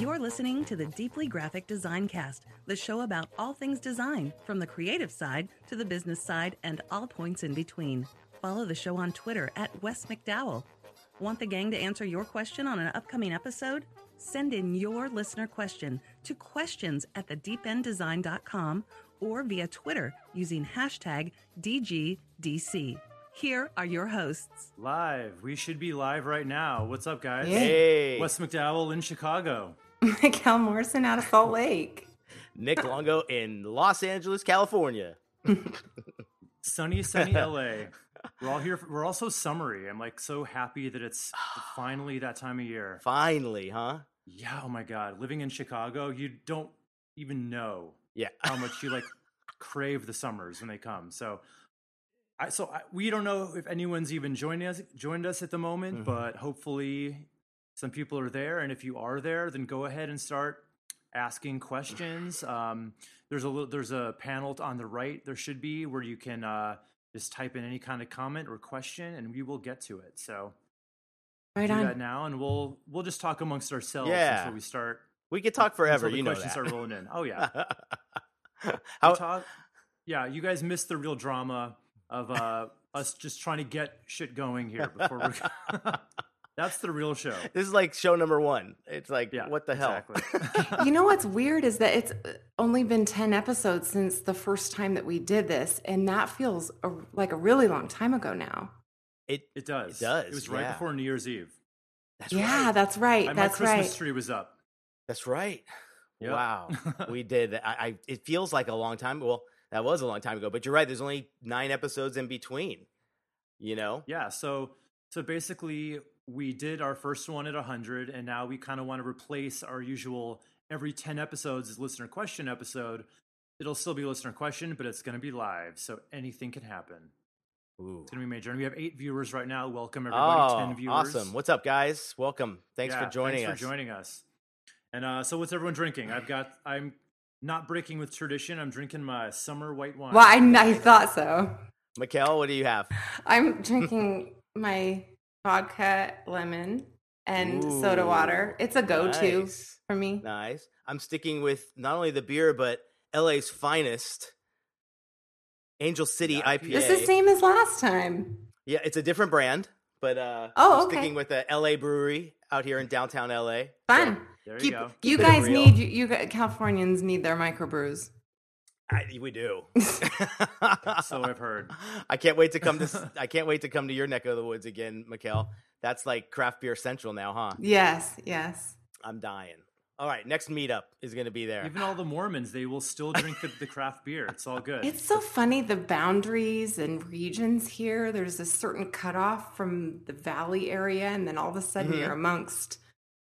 You're listening to the Deeply Graphic Design Cast, the show about all things design, from the creative side to the business side and all points in between. Follow the show on Twitter at Wes McDowell. Want the gang to answer your question on an upcoming episode? Send in your listener question to questions at thedeependdesign.com or via Twitter using hashtag DGDC. Here are your hosts. Live. We should be live right now. What's up, guys? Hey, Wes McDowell in Chicago. Mikkel Morrison out of Salt Lake. Nick Longo in Los Angeles, California. Sunny, sunny LA. We're all here. For, we're also summery. I'm like so happy that it's finally that time of year. Finally, huh? Yeah. Oh my God. Living in Chicago, you don't even know Yeah. how much you like crave the summers when they come. So, I so I, we don't know if anyone's even joined us joined us at the moment, Mhm. but hopefully some people are there. And if you are there, then go ahead and start asking questions. Um, there's a little, there's a panel on the right. There should be where you can uh, just type in any kind of comment or question, and we will get to it. So Right do that on. now, and we'll we'll just talk amongst ourselves Yeah. until we start. We could talk forever. You know questions that. start rolling in. Oh yeah. How, talk, yeah, you guys missed the real drama of uh, us just trying to get shit going here before we're. That's the real show. this is like show number one. It's like, Yeah, what the hell? exactly. You know what's weird is that it's uh, only been 10 episodes since the first time that we did this, and that feels a, like a really long time ago now. it, It does. It does, It was right yeah. before New Year's Eve. that's yeah, right. that's right. And that's my Christmas right. tree was up. That's right. Yep. Wow. we did. I, I, it feels like a long time. Well, that was a long time ago, but you're right. There's only nine episodes in between, you know? Yeah. So so basically, we did our first one at 100, and now we kind of want to replace our usual every 10 episodes is listener question episode. It'll still be listener question, but it's going to be live, so anything can happen. Ooh. It's going to be major. And we have eight viewers right now. Welcome everybody. Oh, 10 viewers. awesome. What's up, guys? Welcome. Thanks Yeah, for joining us. thanks us. for joining us. And uh, so, what's everyone drinking? I've got. I'm not breaking with tradition. I'm drinking my summer white wine. Well, I, I thought so. Mikkel, what do you have? I'm drinking my vodka, lemon, and soda water. It's a go to nice. for me. Nice. I'm sticking with not only the beer, but LA's finest Angel City IPA. IPA. It's the same as last time. Yeah, it's a different brand, but uh, Oh, I'm okay. sticking with the LA brewery out here in downtown LA. Fun. There you Keep- go. You guys need you, you Californians need their microbrews. I, we do. So I've heard. I can't wait to come to. s- I can't wait to come to your neck of the woods again, Mikkel. That's like craft beer central now, huh? Yes, yes. I'm dying. All right, next meetup is going to be there. Even all the Mormons, they will still drink the, the craft beer. It's all good. It's so funny the boundaries and regions here. There's a certain cutoff from the valley area, and then all of a sudden Mhm. you're amongst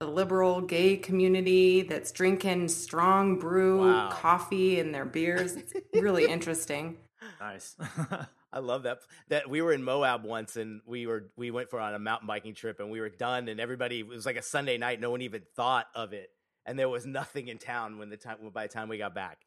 the liberal gay community that's drinking strong brew Wow. coffee and their beers. It's really interesting. nice. I love that. That we were in Moab once, and we were we went for on a mountain biking trip, and we were done, and everybody it was like a Sunday night. No one even thought of it, and there was nothing in town when the time by the time we got back,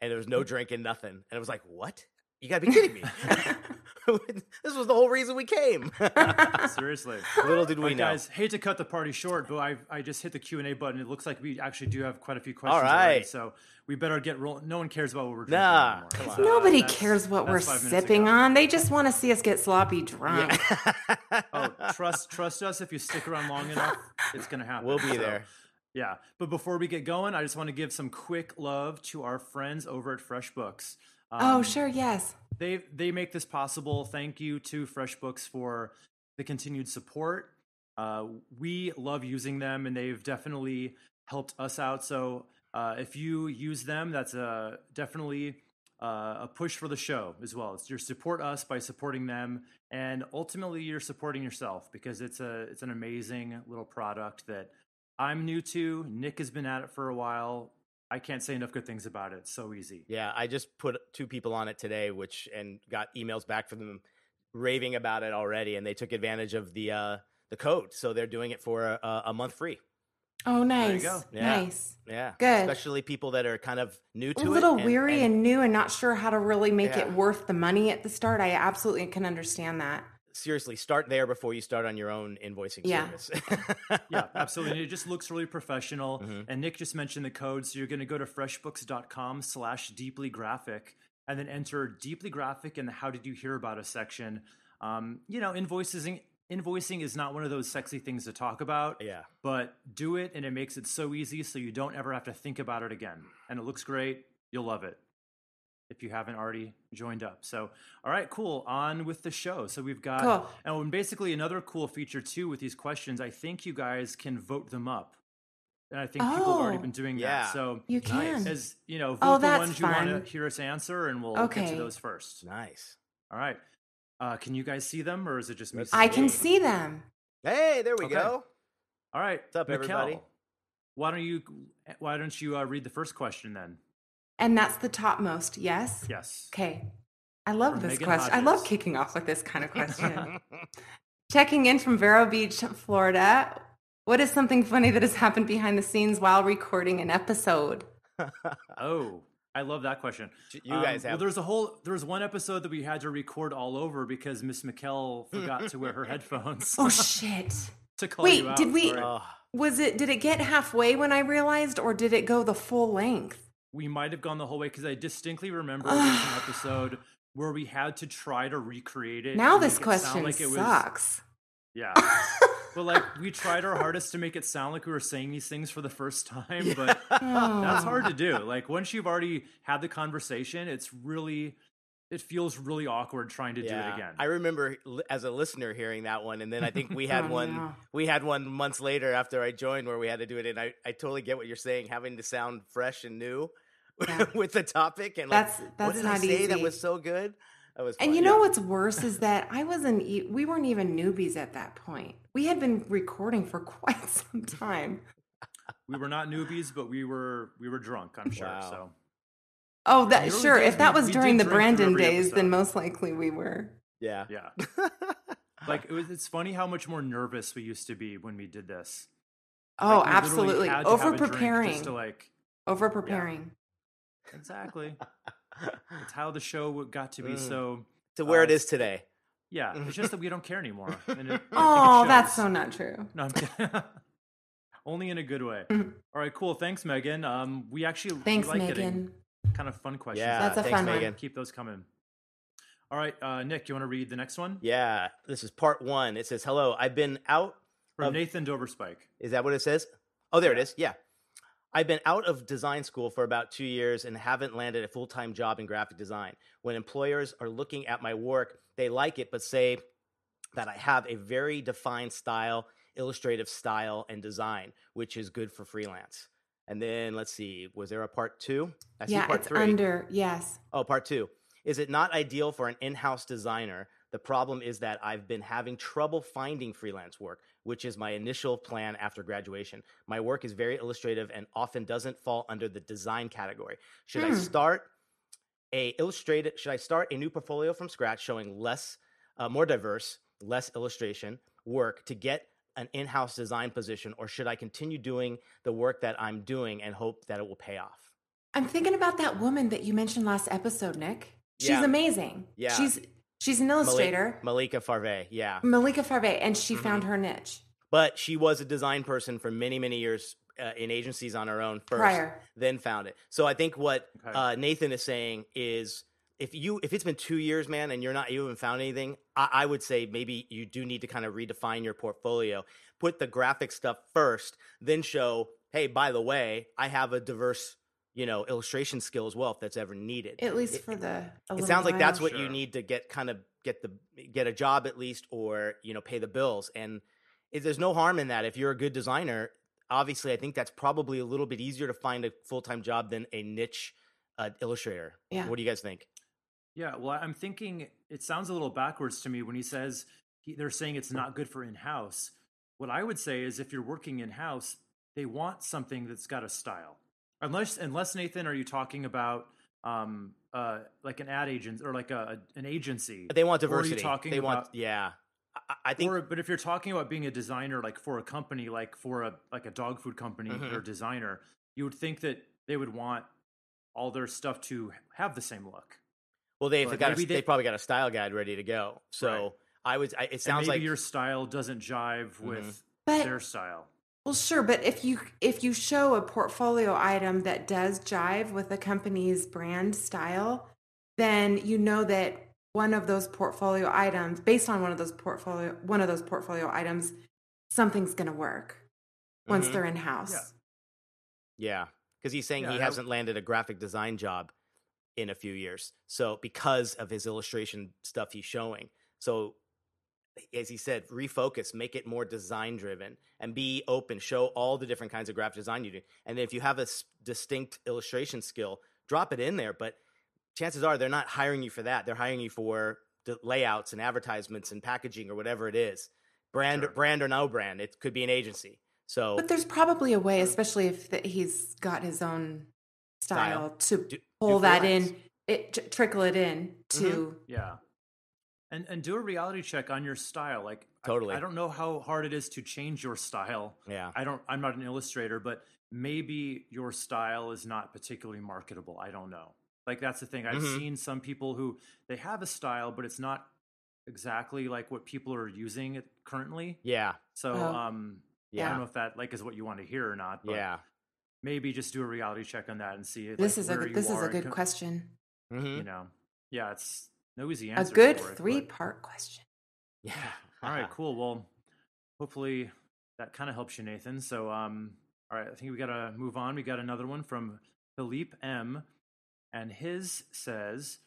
and there was no hmm. drinking, nothing, and it was like, what? You gotta be kidding me! this was the whole reason we came. Seriously. Little did we Alright, know. guys, hate to cut the party short, but I I just hit the Q and A button. It looks like we actually do have quite a few questions. All already, so we better get rolling. No one cares about what we're drinking Nah, anymore. come Nobody that's- cares what we're that's five minutes sipping ago. on. They just want to see us get sloppy drunk. Yeah. Oh, trust trust us. If you stick around long enough, it's gonna happen. We'll be So, there. Yeah, but before we get going, I just want to give some quick love to our friends over at FreshBooks. Oh, Um, sure, yes. they they make this possible. Thank you to FreshBooks for the continued support. Uh, we love using them, and they've definitely helped us out. So uh, if you use them, that's a definitely uh, a push for the show as well. It's you support us by supporting them, and ultimately you're supporting yourself because it's a it's an amazing little product that I'm new to. Nick has been at it for a while. I can't say enough good things about it. It's so easy. Yeah, I just put two people on it today, which and got emails back from them raving about it already, and they took advantage of the uh, the code, so they're doing it for a, a month free. Oh, you nice. go. Yeah. Nice. Yeah, Good. Especially people that are kind of new to it, A little weary and, new and not sure how to really make Yeah. it worth the money at the start. I absolutely can understand that. Seriously start there before you start on your own invoicing Yeah. service. yeah, absolutely. And it just looks really professional. Mhm. And Nick just mentioned the code. So you're going to go to freshbooks.com slash deeply graphic and then enter deeply graphic in the how did you hear about us section. Um, you know, invoicing, invoicing is not one of those sexy things to talk about, yeah. but do it and it makes it so easy so you don't ever have to think about it again. And it looks great. You'll love it if you haven't already joined up. So, all right, cool. On with the show. So we've got Cool. and basically another cool feature too with these questions, I think you guys can vote them up. And I think people have already Oh. been doing Yeah. that. So You Nice. can. as you know, vote Oh, the ones you want to hear us answer and we'll get Okay. to those first. Nice. All right. Uh, can you guys see them or is it just me? I can them? see them. Hey, there we Okay. go. All right. What's up, everybody? Why don't you why don't you uh, read the first question then? And that's the topmost, yes? Yes. Okay. I love From this Megan question. I love kicking off with this kind of question. Checking in from Vero Beach, Florida. What is something funny that has happened behind the scenes while recording an episode? Oh, I love that question. you guys Um, have Well, there's a whole. There was one episode that we had to record all over because Miss Mikkel forgot to wear her headphones. Oh shit. to call Wait, you out. did we- Sorry. Was it did it get halfway when I realized or did it go the full length? We might have gone the whole way because I distinctly remember an episode where we had to try to recreate it. Now this make it question like it was- sucks. yeah. but like we tried our hardest to make it sound like we were saying these things for the first time, but that's hard to do. Like once you've already had the conversation, it's really it feels really awkward trying to do it again. I remember as a listener hearing that one, and then I think we had Oh, one. no. We had one months later after I joined where we had to do it, and I, I totally get what you're saying, having to sound fresh and new Yeah. with the topic. And like, That's what did not I say that was so good? That was. And you know what's worse is that I wasn't e- we weren't even newbies at that point. We had been recording for quite some time. we were not newbies, but we were we were drunk. I'm sure. Wow. So Oh, that the sure. days, If that was we during did the Brandon every days, then most likely we were. Yeah. yeah, like it was. It's funny how much more nervous we used to be when we did this. Oh, Like, we absolutely. had to have a Over preparing. just to like Over preparing. Exactly. It's how the show got to be Mm. so. to where it Uh, is today. Yeah, it's just that we don't care anymore. and it- I it Oh, that's shows. so not true. No, I'm. Only in a good way. Mhm. All right, cool. Thanks, Megan. Um, we actually Thanks, like getting Megan. kind of fun questions. Yeah, That's a thanks, fun one. Megan. Keep those coming. All right, uh, Nick, you want to read the next one Yeah, this is part one. It says, "Hello, I've been out from Um, Nathan Doverspike? Is that what it says? Oh, there it Yeah. is. Yeah. I've been out of design school for about two years and haven't landed a full time job in graphic design. When employers are looking at my work, they like it, but say that I have a very defined style, illustrative style, and design, which is good for freelance. And then let's see, was there a part two? I see Yeah, part it's three. under. Yes. Oh, part two. Is it not ideal for an in house designer? The problem is that I've been having trouble finding freelance work, which is my initial plan after graduation. My work is very illustrative and often doesn't fall under the design category. Should I Hmm. start a illustrated should I start a new portfolio from scratch showing less uh, more diverse, less illustration work to get an in-house design position or should I continue doing the work that I'm doing and hope that it will pay off? I'm thinking about that woman that you mentioned last episode, Nick. She's Yeah. amazing. Yeah. She's she's an Malik- illustrator. Malika Favre, yeah. Malika Favre, and she Mhm. found her niche but she was a design person for many many years uh, in agencies on her own first prior. then found it so i think what Okay. uh, nathan is saying is if you if it's been two years man and you're not you haven't found anything I, I would say maybe you do need to kind of redefine your portfolio put the graphic stuff first then show hey by the way i have a diverse you know illustration skill as well if that's ever needed At least It- for the. it sounds like that's while. what you need to get kind of get the get a job at least or you know pay the bills and if there's no harm in that if you're a good designer obviously i think that's probably a little bit easier to find a full-time job than a niche uh, illustrator Yeah. what do you guys think Yeah, well, I'm thinking it sounds a little backwards to me when he says he, they're saying it's not good for in house. What I would say is if you're working in house, they want something that's got a style. Unless, unless Nathan, are you talking about um, uh, like an ad agent or like a, an agency? they want Or are you diversity talking they want yeah I, I think or, but if you're talking about being a designer, like for a company, like for a like a dog food company Mhm. or designer, you would think that they would want all their stuff to have the same look. well they've but got a, maybe they, they- probably got a style guide ready to go so Right. I would. I, it sounds maybe like your style doesn't jive with But their style. Well, sure, but if you if you show a portfolio item that does jive with the company's brand style, then you know that one of those portfolio items, based on one of those portfolio one of those portfolio items, something's going to work once Mhm. they're in house. Yeah. Yeah, because he's saying Yeah, he hasn't landed a graphic design job in a few years. So because of his illustration stuff he's showing, so as he said, refocus, make it more design driven, and be open. Show all the different kinds of graphic design you do, and if you have a s- distinct illustration skill, drop it in there. But chances are they're not hiring you for that. They're hiring you for the layouts and advertisements and packaging or whatever it is. Brand, Sure. brand or no brand, it could be an agency. So But there's probably a way, especially if that he's got his own style, to Do- pull do that in, it tr- trickle it in mm-hmm. to. Yeah. And and do a reality check on your style. Like Totally. I, don't know how hard it is to change your style. yeah, I don't I'm not an illustrator, but maybe your style is not particularly marketable. I don't know. Like that's the thing. I've Mhm. seen some people who they have a style, but it's not exactly like what people are using it currently. yeah, So Oh. um I don't know if that like is what you want to hear or not, but yeah. maybe just do a reality check on that and see if, This like, is a where good- this is a good co- question. hmm You know. Yeah, it's no easy A good for it, three part question. Yeah. All right, cool. Well, hopefully that kind of helps you, Nathan. So, um, all right, I think we got to move on. We got another one from Philippe M. And his says,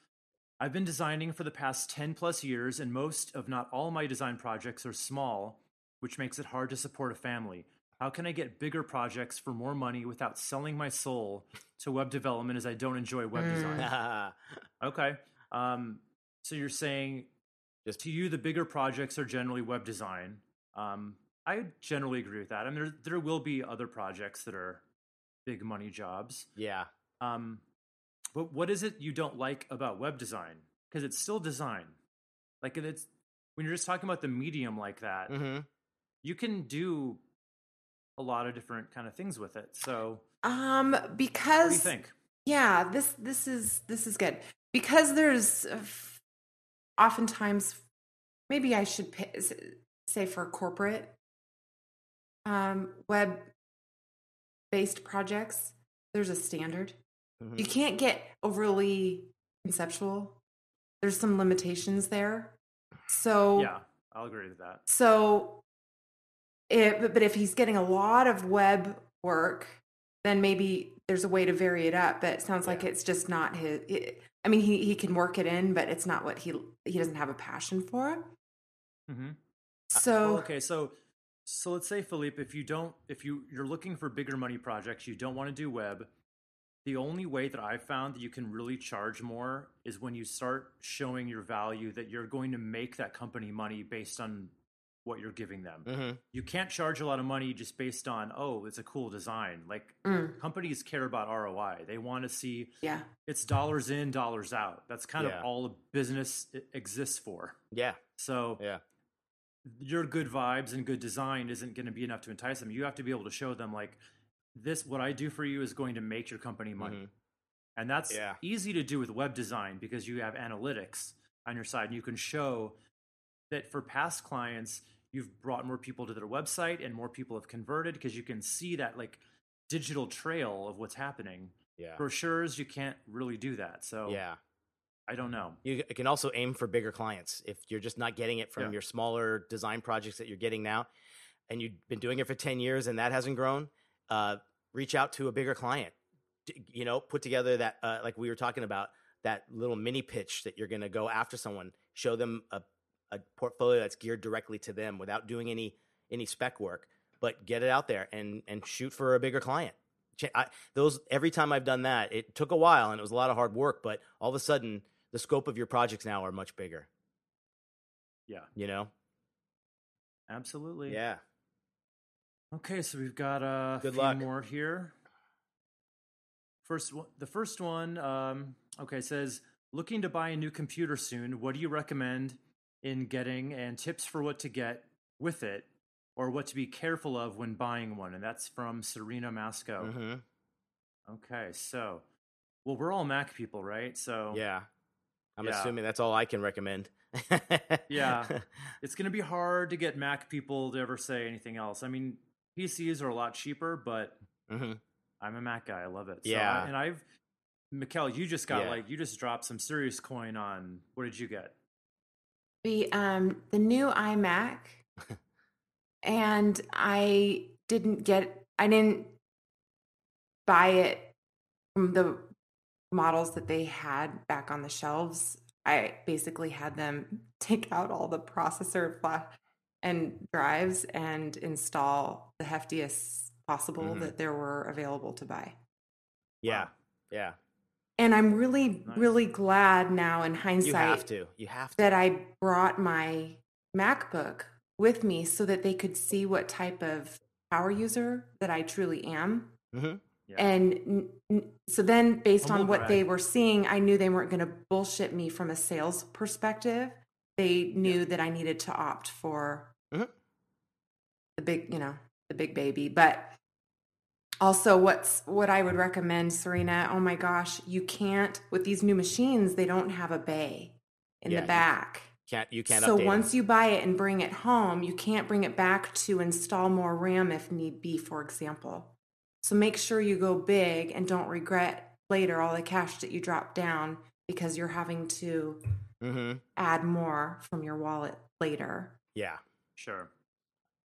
I've been designing for the past 10 plus years, and most, if not all, my design projects are small, which makes it hard to support a family. How can I get bigger projects for more money without selling my soul to web development as I don't enjoy web Mm. design? Okay. Um, so you're saying Just- to you, the bigger projects are generally web design. Um, I generally agree with that. I mean, there, there will be other projects that are big money jobs. yeah. Um, but what is it you don't like about web design? Because it's still design. Like it's when you're just talking about the medium like that, hmm you can do a lot of different kind of things with it. So Um, what because do you think? yeah, this this is this is good because there's uh, f- oftentimes maybe I should say for corporate um, web based projects. There's a standard. hmm You can't get overly conceptual. There's some limitations there. So Yeah, I'll agree with that. So, it, but but if he's getting a lot of web work, then maybe there's a way to vary it up. But it sounds like it's just not his. It, I mean, he he can work it in, but it's not what he he doesn't have a passion for it. hmm So well, okay, so so let's say Philippe, if you don't, if you you're looking for bigger money projects, you don't want to do web. The only way that I've found that you can really charge more is when you start showing your value that you're going to make that company money based on what you're giving them. hmm You can't charge a lot of money just based on oh, it's a cool design. Like mm, companies care about ROI. They want to see yeah, it's dollars in, dollars out. That's kind Yeah. of all a business exists for. Yeah. So Yeah. your good vibes and good design isn't going to be enough to entice them. You have to be able to show them like this what I do for you is going to make your company money. Mhm. And that's Yeah. easy to do with web design because you have analytics on your side and you can show that for past clients you've brought more people to their website and more people have converted because you can see that like digital trail of what's happening. Yeah. Brochures you can't really do that. So Yeah. I don't know. You can also aim for bigger clients if you're just not getting it from Yeah. your smaller design projects that you're getting now, and you've been doing it for ten years and that hasn't grown. Uh, reach out to a bigger client. You know, put together that uh, like we were talking about that little mini pitch that you're going to go after someone. Show them a a portfolio that's geared directly to them without doing any any spec work, but get it out there and and shoot for a bigger client. I, those every time I've done that, it took a while and it was a lot of hard work, but all of a sudden the scope of your projects now are much bigger. Yeah. You know? Absolutely. Yeah. Okay, so we've got a Good few luck. more here. First, the first one, um, okay, says looking to buy a new computer soon. What do you recommend in getting, and tips for what to get with it, or what to be careful of when buying one? And that's from Serena Masco. hmm Okay, so, well, we're all Mac people, right? So, Yeah. I'm Yeah. assuming that's all I can recommend. Yeah. it's going to be hard to get Mac people to ever say anything else. I mean, PCs are a lot cheaper, but hmm I'm a Mac guy. I love it. Yeah. So, and I've, Mikkel, you just got Yeah. like, you just dropped some serious coin on, what did you get? The um the new iMac, and I didn't get I didn't buy it from the models that they had back on the shelves. I basically had them take out all the processor flash and drives and install the heftiest possible Mhm. that there were available to buy. yeah, yeah. And I'm really, Nice. really glad now in You hindsight have to. You have to. that I brought my MacBook with me so that they could see what type of power user that I truly am. hmm Yeah. And n- n- so then, based on Humble what they were seeing, I knew they weren't going to bullshit me from a sales perspective. They knew that I needed to opt for Mhm. the big, you know, the big baby. But also, what's what I would recommend, Serena? Oh my gosh, you can't with these new machines. They don't have a bay in Yeah, the you back. Can't you can't So update 'em. once you buy it and bring it home, you can't bring it back to install more RAM if need be, for example. So make sure you go big and don't regret later all the cash that you drop down because you're having to Mhm. add more from your wallet later. Yeah. Sure.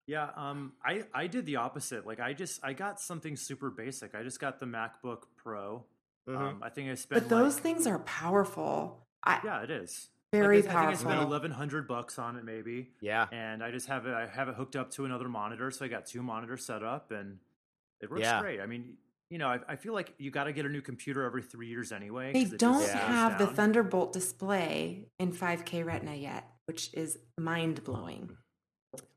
Yeah, um I I did the opposite. Like I just I got something super basic. I just got the MacBook Pro. Mhm. Um I think I spent But those like- things are powerful. I, Yeah, it is. very like, I, I think I spent powerful. 1100 bucks on it maybe. yeah. And I just have it I have it hooked up to another monitor, so I got two monitors set up and it works Yeah. great. I mean, you know, I, I feel like you got to get a new computer every 3 years anyway They 'cause it just don't slows have the. Thunderbolt display in 5K Retina yet, which is mind blowing.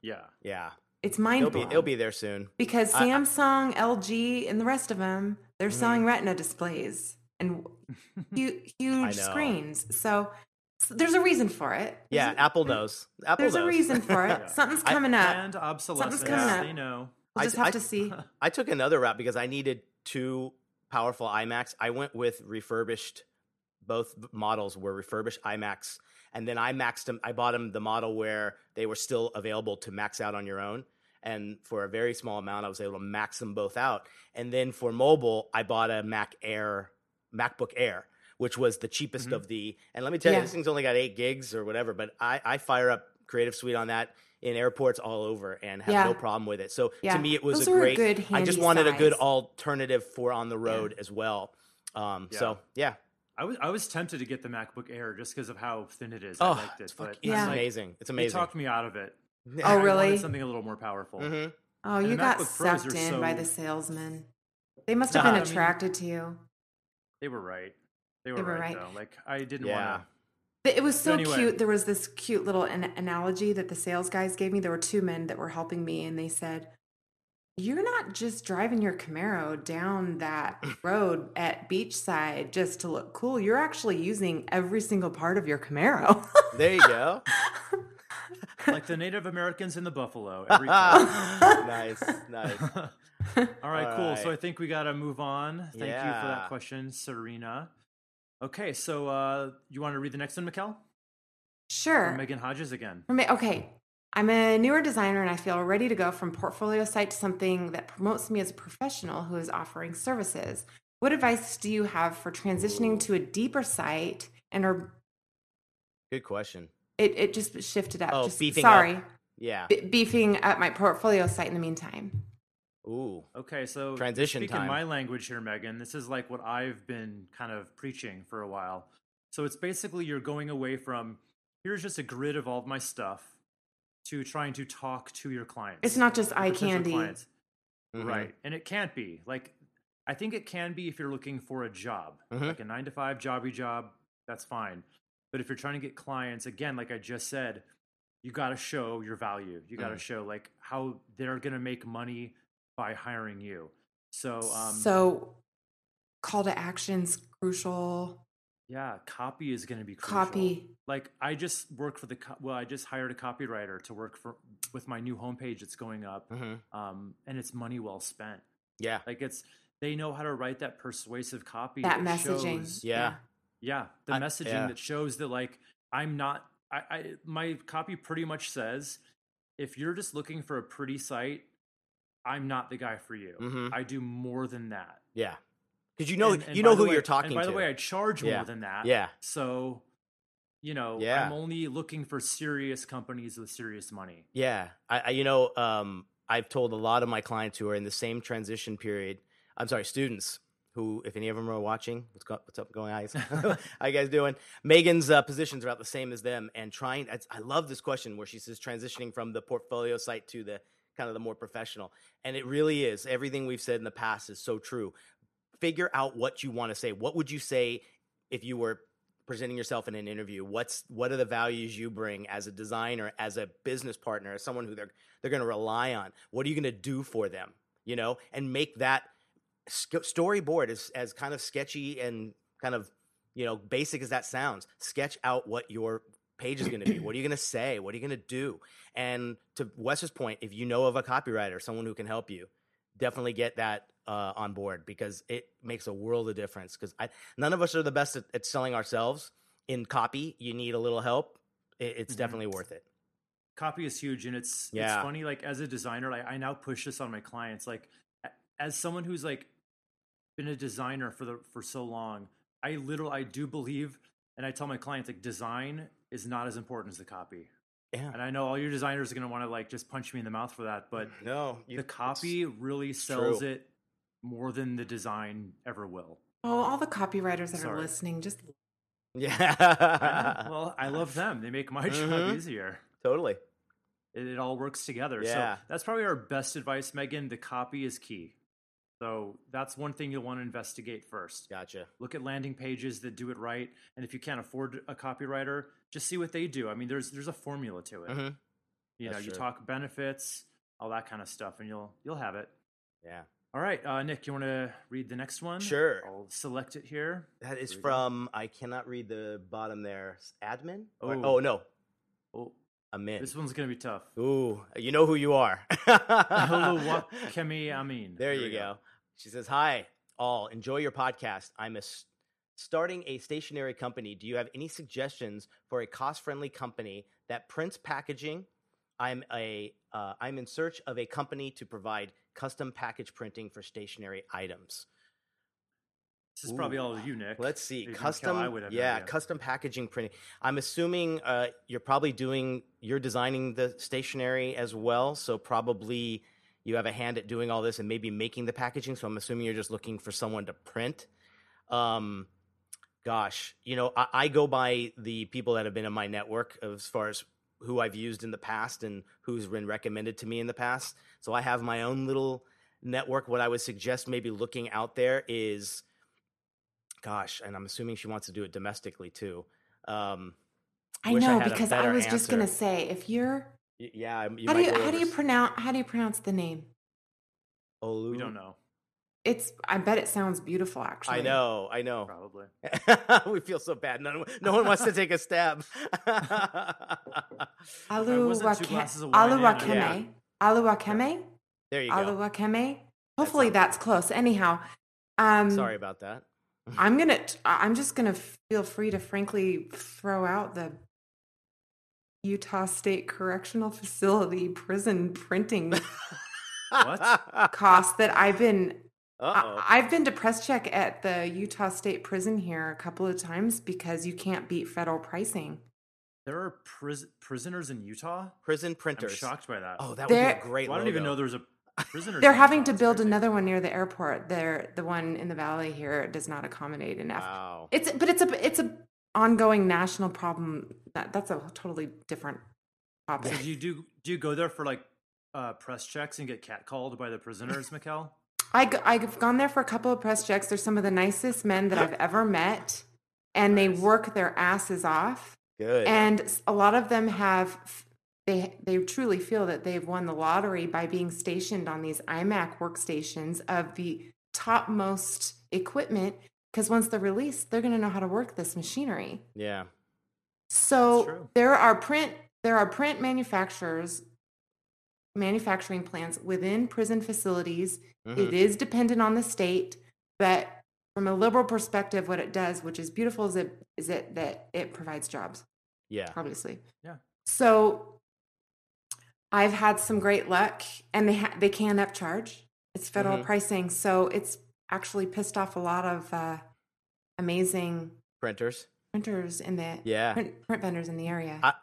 Yeah. Yeah. It's mind It'll be blowing. it'll be there soon. because I- I- Samsung, LG, and the rest of them they're Mhm. selling Retina displays and hu- huge screens. So, so there's a reason for it. There's Yeah, a- Apple knows. Apple There's knows. a reason for it. Yeah. Something's I- coming up. And obsolescence, coming up. they know. We'll I- just have I- to see. I took another route because I needed two powerful iMacs. I went with refurbished. Both models were refurbished iMacs, and then I maxed them. I bought them the model where they were still available to max out on your own. And for a very small amount, I was able to max them both out. And then for mobile, I bought a Mac Air, MacBook Air, which was the cheapest Mhm. of the. And let me tell you, this thing's only got eight gigs or whatever. But I, I fire up Creative Suite on that in airports all over and have Yeah. no problem with it. So Yeah. to me, it was Those a are a great. good, I just handy wanted a good alternative for on the road as well. Um, Yeah. So yeah, I was I was tempted to get the MacBook Air just because of how thin it is. oh, I liked it, it's, but fuck- I'm it's Yeah. like, amazing. It's They amazing. talked me out of it. Oh, I really? something a little more powerful. hmm Oh, And you got MacBook sucked are in by the salesman. They must have Nah, been I mean- attracted to you. They were right. They were, They were right, right. though. Like I didn't Yeah. want to. It was so Anyway. cute. There was this cute little an- analogy that the sales guys gave me. There were two men that were helping me, and they said, You're not just driving your Camaro down that road at beachside just to look cool. You're actually using every single part of your Camaro. There you go. Like the Native Americans in the buffalo. Every time. nice, nice. All right, All cool. So. I think we got to move on. Thank you for that question, Serena. Okay, so uh, you want to read the next one, Mikkel? sure. Or Megan Hodges again. Okay. I'm a newer designer and I feel ready to go from portfolio site to something that promotes me as a professional who is offering services. What advice do you have for transitioning to a deeper site and or Good question. it, it just shifted up? Oh, just, beefing up. sorry. Yeah. Be- beefing up my portfolio site in the meantime. Ooh. Okay, so Transition speaking time. my language here, Megan. This is like what I've been kind of preaching for a while. So it's basically you're going away from here's just a grid of all of my stuff to trying to talk to your clients. It's not just eye candy. clients. Mhm. Right. And it can't be. Like I think it can be if you're looking for a job. Mhm. Like a 9 to 5 jobby job, that's fine. But if you're trying to get clients, again, like I just said, you got to show your value. You got to Mm. show like how they're going to make money by hiring you. So um so call to actions crucial. Yeah, copy is going to be crucial. Copy. Like I just work for the co- well, I just hired a copywriter to work for with my new homepage that's going up. Mhm. Um and it's money well spent. Yeah. Like it's they know how to write that persuasive copy That messaging. shows- Yeah. yeah, the I- messaging yeah. that shows that like I'm not I, I my copy pretty much says if you're just looking for a pretty site, I'm not the guy for you. Mhm. I do more than that. Yeah, because you know And- and you know who way- you're talking And by to. the way, I charge Yeah. more than that. yeah, So, you know, Yeah. I'm only looking for serious companies with serious money. yeah. I, I you know um, I've told a lot of my clients who are in the same transition period. I'm sorry, students who, if any of them are watching, what's, go, what's up, going guys? How you guys doing? Megan's uh, positions are about the same as them, and trying. I, I love this question where she says transitioning from the portfolio site to the kind of the more professional, and it really is. Everything we've said in the past is so true. Figure out what you want to say. What would you say if you were presenting yourself in an interview? What's what are the values you bring as a designer, as a business partner, as someone who they're they're going to rely on? What are you going to do for them? You know, and make that storyboard as as kind of sketchy and kind of you know basic as that sounds. Sketch out what your page is going to be. What are you going to say? What are you going to do? And to Wes's point, if you know of a copywriter, someone who can help you, definitely get that uh, on board because it makes a world of difference. Because none of us are the best at, at selling ourselves in copy. You need a little help. It, it's Mhm. definitely worth it. Copy is huge, and it's Yeah. it's funny. Like as a designer, like I now push this on my clients. Like as someone who's like been a designer for the for so long, I literally I do believe, and I tell my clients like design is not as important as the copy. Yeah. And I know all your designers are gonna want to like just punch me in the mouth for that, but no, you, the copy really sells true. it more than the design ever will. Oh, all the copywriters that are listening, just I Yeah. well, I love them. They make my Mhm. job easier. totally. It, it all works together. Yeah. So that's probably our best advice, Megan. The copy is key. So that's one thing you'll want to investigate first. Gotcha. Look at landing pages that do it right, and if you can't afford a copywriter, just see what they do. I mean, there's there's a formula to it. Mhm. You know, That's you talk benefits, all that kind of stuff, and you'll you'll have it. Yeah. All right, uh, Nick, you want to read the next one? Sure. I'll select it here. That is go. from, I cannot read the bottom there. Admin? Or- Oh. oh, no. Oh, Amin. this one's gonna be tough. Ooh, you know who you are. Hello, Kemi Amin. There Here you we go. She says, Hi, all. Enjoy your podcast. I'm a s- starting a stationery company. Do you have any suggestions for a cost friendly company that prints packaging? I'm a uh, I'm in search of a company to provide custom package printing for stationery items. This is probably Ooh. all you, Nick. Let's see. Mikkel, Custom, I would have yeah, custom packaging printing. I'm assuming uh, you're probably doing, you're designing the stationery as well. So probably you have a hand at doing all this and maybe making the packaging. So I'm assuming you're just looking for someone to print. Um, gosh, you know, I, I go by the people that have been in my network as far as who I've used in the past and who's been recommended to me in the past. So I have my own little network. What I would suggest maybe looking out there is gosh, and I'm assuming she wants to do it domestically too. Um, I Wish I know because I better was just gonna say if you're y- yeah, you how do you go how do you pronounce how do you pronounce the name? Olu? we don't know. It's I bet it sounds beautiful actually. I know, I know. Probably. we feel so bad. No, no one wants to take a stab. Alu wasn't two wake- glasses of wine Alu Wakeme. Alu Wakeme? there you go. Alu Wakeme? Hopefully sounds- that's close. Anyhow, um Sorry about that. I'm gonna. t- I'm just gonna feel free to frankly throw out the Utah State Correctional Facility prison printing What? cost that I've been. Uh-oh. I, I've been to press check at the Utah State Prison here a couple of times because you can't beat federal pricing. There are pris- prisoners in Utah. Prison printers. I'm printers. shocked by that. Oh, that would be a great. Well, I don't even logo. know there's a prisoner. They're having to build another one near the airport. They're the one in the valley here does not accommodate enough. Wow. It's but it's a it's a ongoing national problem. That that's a totally different topic. So do you do do you go there for like uh, press checks and get catcalled by the prisoners, Mikkel? I I've gone there for a couple of press checks. They're some of the nicest men that I've ever met, and they work their asses off. Good. And a lot of them have they they truly feel that they've won the lottery by being stationed on these iMac workstations of the topmost equipment. Because once they're released, they're going to know how to work this machinery. yeah. So there are print there are print manufacturers manufacturing plants within prison facilities. Mhm. It is dependent on the state, but from a liberal perspective, what it does, which is beautiful, is it is it that it provides jobs. Yeah. obviously. Yeah. So I've had some great luck, and they ha- they can upcharge. It's federal Mhm. pricing, so it's actually pissed off a lot of uh, amazing Printers. printers in the Yeah. print, print vendors in the area. I-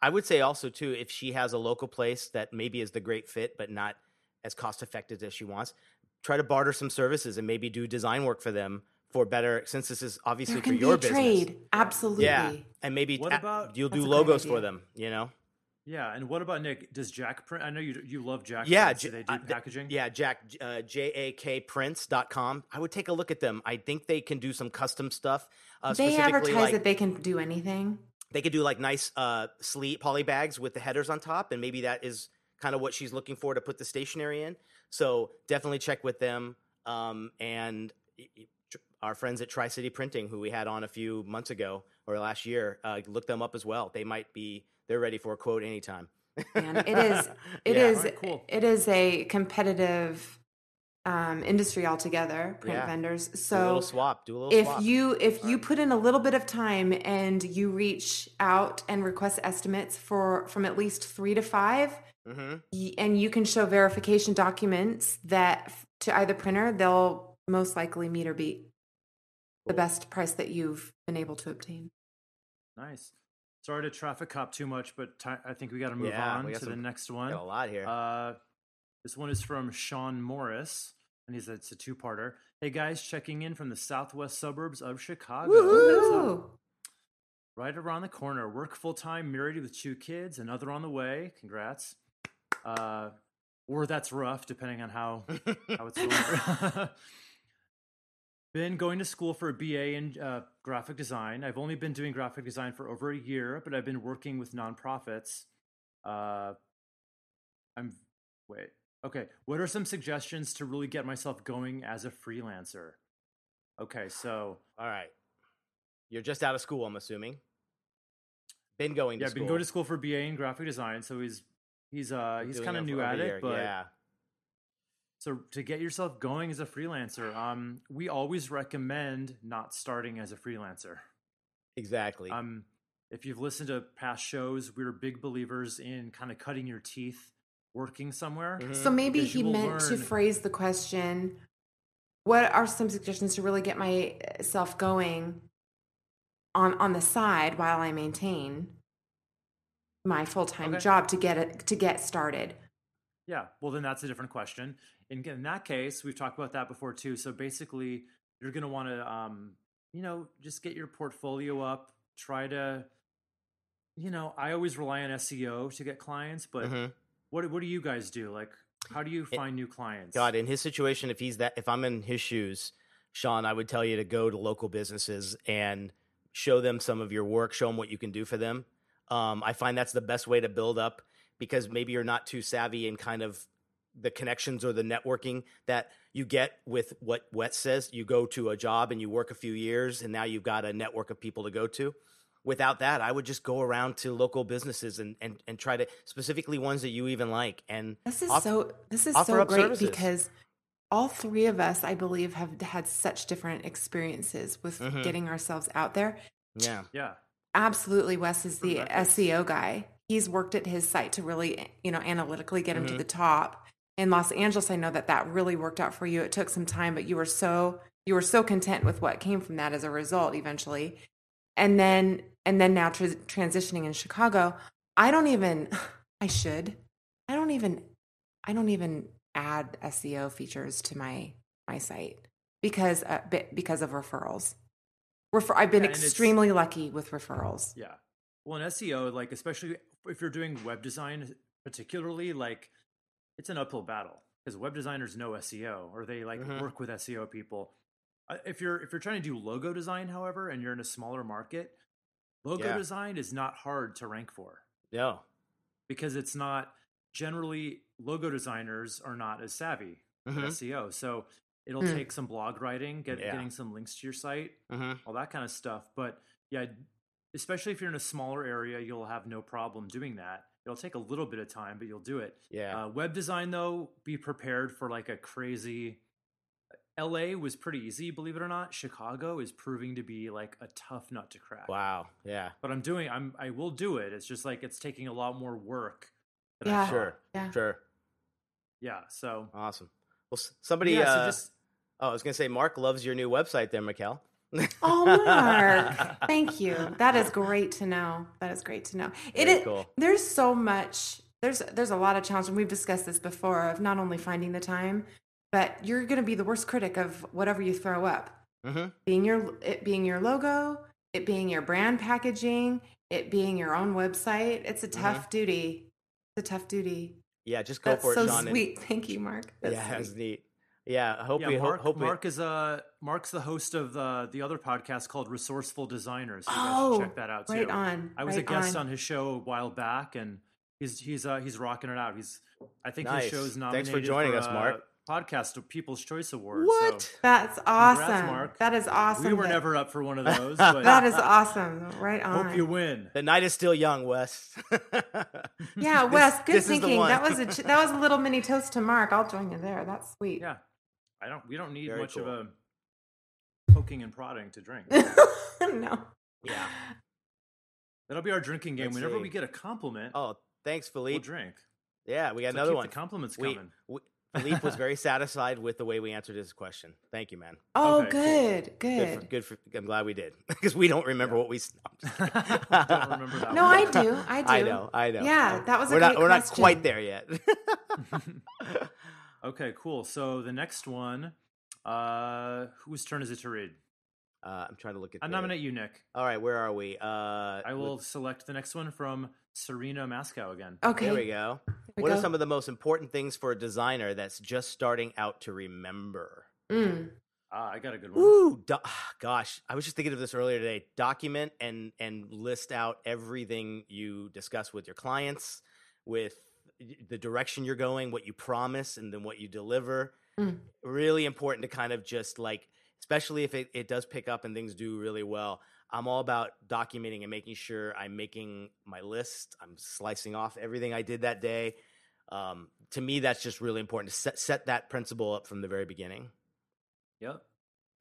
I would say also too, if she has a local place that maybe is the great fit, but not as cost effective as she wants, try to barter some services and maybe do design work for them for better. Since this is obviously there for can be your a business, trade, absolutely. yeah, and maybe What a- about- you'll do logos for them. You know, Yeah, and what about Nick? Does Jack print? I know you you love Jack. yeah, prints. J- Do they do uh, packaging? yeah, Jack uh, J A K Prints.com. I would take a look at them. I think they can do some custom stuff. Uh, they advertise like, that they can do anything. They could do like nice uh sleeve poly bags with the headers on top and maybe that is kind of what she's looking for to put the stationery in so definitely check with them um and y- y- tr- our friends at tri city printing who we had on a few months ago or last year uh, look them up as well they might be they're ready for a quote anytime And it is it Yeah. is Alright, cool. it is a competitive um, industry altogether. Print Yeah. vendors. do a So little swap do a little if swap you if you put in a little bit of time and you reach out and request estimates for from at least three to five hmm y- and you can show verification documents that to either printer they'll most likely meet or beat the best price that you've been able to obtain Nice. Sorry to traffic cop too much, but ti I think we got to move Yeah, on to got the some- next got one. a lot here Uh, this one is from Sean Morris, and he's it's a two-parter. Hey guys, checking in from the southwest suburbs of Chicago. What's up? Woo! Right around the corner. Work full time, married with two kids, another on the way. Congrats. Uh, or that's rough, depending on how how it's going. been going to school for a BA in uh, graphic design. I've only been doing graphic design for over a year, but I've been working with nonprofits. Uh, I'm wait. Okay, what are some suggestions to really get myself going as a freelancer? Okay, so all right. You're just out of school i'm assuming. Been going to yeah, school been going to school. for BA in graphic design, so he's he's uh he's kind of new at it, but yeah. So to get yourself going as a freelancer, um, we always recommend not starting as a freelancer. exactly. Um, if you've listened to past shows, we're big believers in kind of cutting your teeth working somewhere. Mhm. So maybe he you will meant to phrase the question what are some suggestions to really get myself going on on the side while I maintain my full-time Okay. job to get it to get started. Yeah, well, then that's a different question. In, in that case, we've talked about that before too. So basically, you're going to want to, um, you know, just get your portfolio up. Try to, you know, I always rely on SEO to get clients, but Mhm. What what do you guys do? Like, how do you It- find new clients? God, in his situation, if he's that, if I'm in his shoes, Sean, I would tell you to go to local businesses and show them some of your work, show them what you can do for them. Um, I find that's the best way to build up because maybe you're not too savvy in kind of the connections or the networking that you get with what Wes says. You go to a job and you work a few years, and now you've got a network of people to go to. Without that, I would just go around to local businesses and, and, and try to specifically ones that you even like and This is off- so this is so great services. because all three of us, I believe, have had such different experiences with Mhm. getting ourselves out there. yeah. Yeah, Absolutely, Wes is the From. SEO guy. He's worked at his site to really, you know, analytically get him to Mhm. the top. In Los Angeles, I know that that really worked out for you. It took some time, but you were so you were so content with what came from that as a result eventually. And then and then now tr- transitioning in Chicago, I don't even I should. I don't even I don't even add SEO features to my my site because uh, be- because of referrals. Refer- I've been Yeah, extremely lucky with referrals. yeah. Well, in SEO, like especially if you're doing web design, particularly, like it's an uphill battle because web designers know SEO or they like Mhm. work with SEO people. If you're if you're trying to do logo design, however, and you're in a smaller market, logo Yeah. design is not hard to rank for No. because it's not generally logo designers are not as savvy with Mhm. SEO. So it'll Mm. take some blog writing, get, Yeah. getting some links to your site, Mm-hmm. all that kind of stuff. But yeah, especially if you're in a smaller area, you'll have no problem doing that. It'll take a little bit of time, but you'll do it. Yeah. Uh, web design, though, be prepared for like a crazy LA was pretty easy, believe it or not. Chicago is proving to be like a tough nut to crack. Wow. Yeah. But I'm doing I'm I will do it. It's just like it's taking a lot more work. than Yeah. thought. Sure. Yeah. Sure. Yeah. So Awesome. Well, somebody. yeah, uh, so just oh, I was gonna say, Mark loves your new website there, Mikkel. Oh, Mark. Thank you. That is great to know. That is great to know. It Very is, cool. there's so much there's there's a lot of challenge and we've discussed this before of not only finding the time, but you're going to be the worst critic of whatever you throw up. hmm Being your it being your logo, it being your brand packaging, it being your own website. It's a tough duty. It's a tough duty. Yeah, just go That's for it, so Sean. and- sweet. Thank you, Mark. That's yeah, that's sweet. neat. Yeah, I hope yeah, we Mark, hope we- Mark is uh Mark's the host of the the other podcast called Resourceful Designers. You guys Oh, should check that out too. right on. I was a guest on. his show a while back, and he's he's uh, he's rocking it out. He's I think Nice. his show's nominated. Thanks for nominated joining us, a Mark. Podcast of People's Choice Awards. What? So That's awesome. Mark. That is awesome. we were that- never up for one of those, but That is awesome. Right on. hope you win. The night is still young, Wes. Yeah, This- Wes, good this thinking. That was a ch- that was a little mini toast to Mark. I'll join you there. That's sweet. Yeah, I don't. We don't need Very much of a poking and prodding to drink. no. yeah. That'll be our drinking game. Let's Whenever see. we get a compliment, Oh, thanks, we'll drink. Yeah, we got So another keep one. The compliments We- coming. we- Philippe was very satisfied with the way we answered his question. Thank you, man. Oh, Okay, cool. good, Good. good. For, good for. I'm glad we did because we don't remember what we. s- I'm just. Don't remember that No, one. I do. I do. I know. I know. Yeah, that was a we're not. great We're not quite there yet. okay, cool. So the next one, uh, whose turn is it to read? Uh, I'm trying to look at. I the- nominate you, Nick. All right, where are we? Uh, I will select the next one from Serena Mascow again. Okay. There we go. we what are some of the most important things for a designer that's just starting out to remember? Mm. Ah, I got a good one. Ooh, do- gosh, I was just thinking of this earlier today. Document and and list out everything you discuss with your clients, with the direction you're going, what you promise, and then what you deliver. Mm. Really important to kind of just like, especially if it, it does pick up and things do really well. I'm all about documenting and making sure I'm making my list. I'm slicing off everything I did that day. Um, to me, that's just really important to set set that principle up from the very beginning. Yep.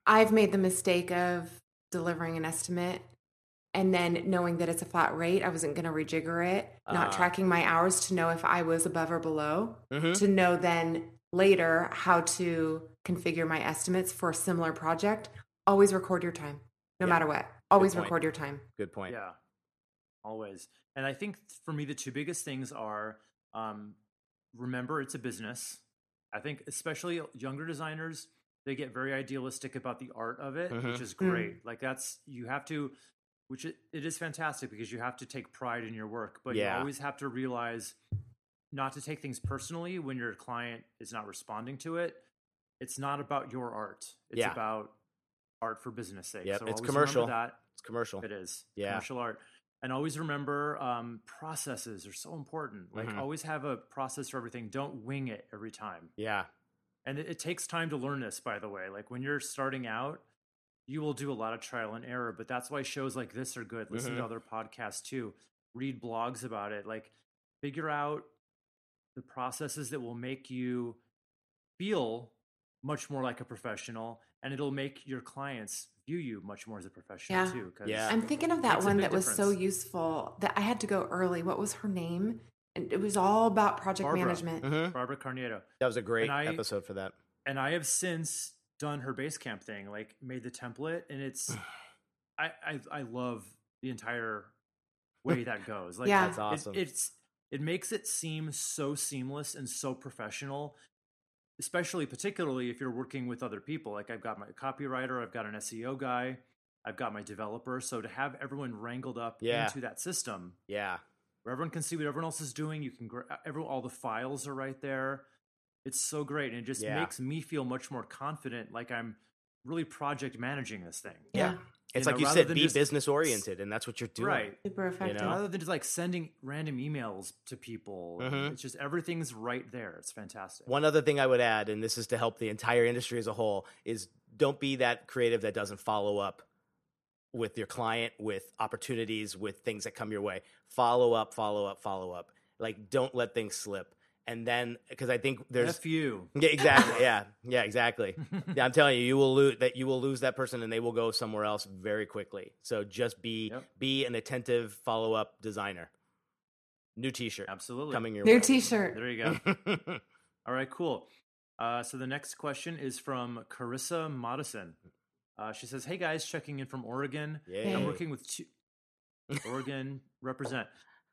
I've made the mistake of delivering an estimate and then knowing that it's a flat rate. I wasn't going to rejigger it, not Ah. tracking my hours to know if I was above or below, Mm-hmm. to know then later how to configure my estimates for a similar project. Always record your time, no Yeah. matter what. Always record your time. Good point. Yeah. Always. And I think for me, the two biggest things are um, remember it's a business. I think especially younger designers, they get very idealistic about the art of it, which Mhm. is great. Like that's you have to, which it, it is fantastic because you have to take pride in your work, but Yeah. you always have to realize not to take things personally when your client is not responding to it. It's not about your art. It's Yeah. about art for business sake. Yep, So it's commercial. That It's commercial. it is Yeah. commercial art. And always remember um, processes are so important. Like Mhm. always have a process for everything. Don't wing it every time. Yeah. And it, it takes time to learn this, by the way. Like when you're starting out, you will do a lot of trial and error. But that's why shows like this are good. Listen Mhm. to other podcasts too. Read blogs about it. Like figure out the processes that will make you feel much more like a professional, and it'll make your clients view you much more as a professional Yeah. too. 'cause Yeah. I'm thinking of that one big that was so useful that I had to go early. What was her name? And it was all about project Barbara. management. hmm Barbara Carnieto. That was a great I- episode for that. and I have since done her Basecamp thing, like made the template, and it's I I, I love the entire way that goes. Like Yeah. That's it- awesome. it's it makes it seem so seamless and so professional, especially particularly if you're working with other people. Like I've got my copywriter, I've got an SEO guy, I've got my developer. So to have everyone wrangled up Yeah. into that system yeah. where everyone can see what everyone else is doing. You can, gra- uh, every, all the files are right there. It's so great. And it just Yeah. makes me feel much more confident, like I'm really project managing this thing. Yeah. Yeah. It's You like know, you said, be just- business oriented, and that's what you're doing. Right. Super effective. know? Rather than just like sending random emails to people, Mhm. it's just everything's right there. It's fantastic. One other thing I would add, and this is to help the entire industry as a whole, is don't be that creative that doesn't follow up with your client, with opportunities, with things that come your way. Follow up, follow up, follow up. Like, don't let things slip. And then because I think there's F you. yeah exactly yeah yeah exactly yeah I'm telling you you will lose that you will lose that person and they will go somewhere else very quickly. So just be Yep. be an attentive follow up designer. New T-shirt Absolutely. coming your New way. T-shirt. There you go. All right, cool. Uh, so the next question is from Carissa Modison. Uh, she says, "Hey guys, checking in from Oregon. Yay. I'm working with two Oregon represent.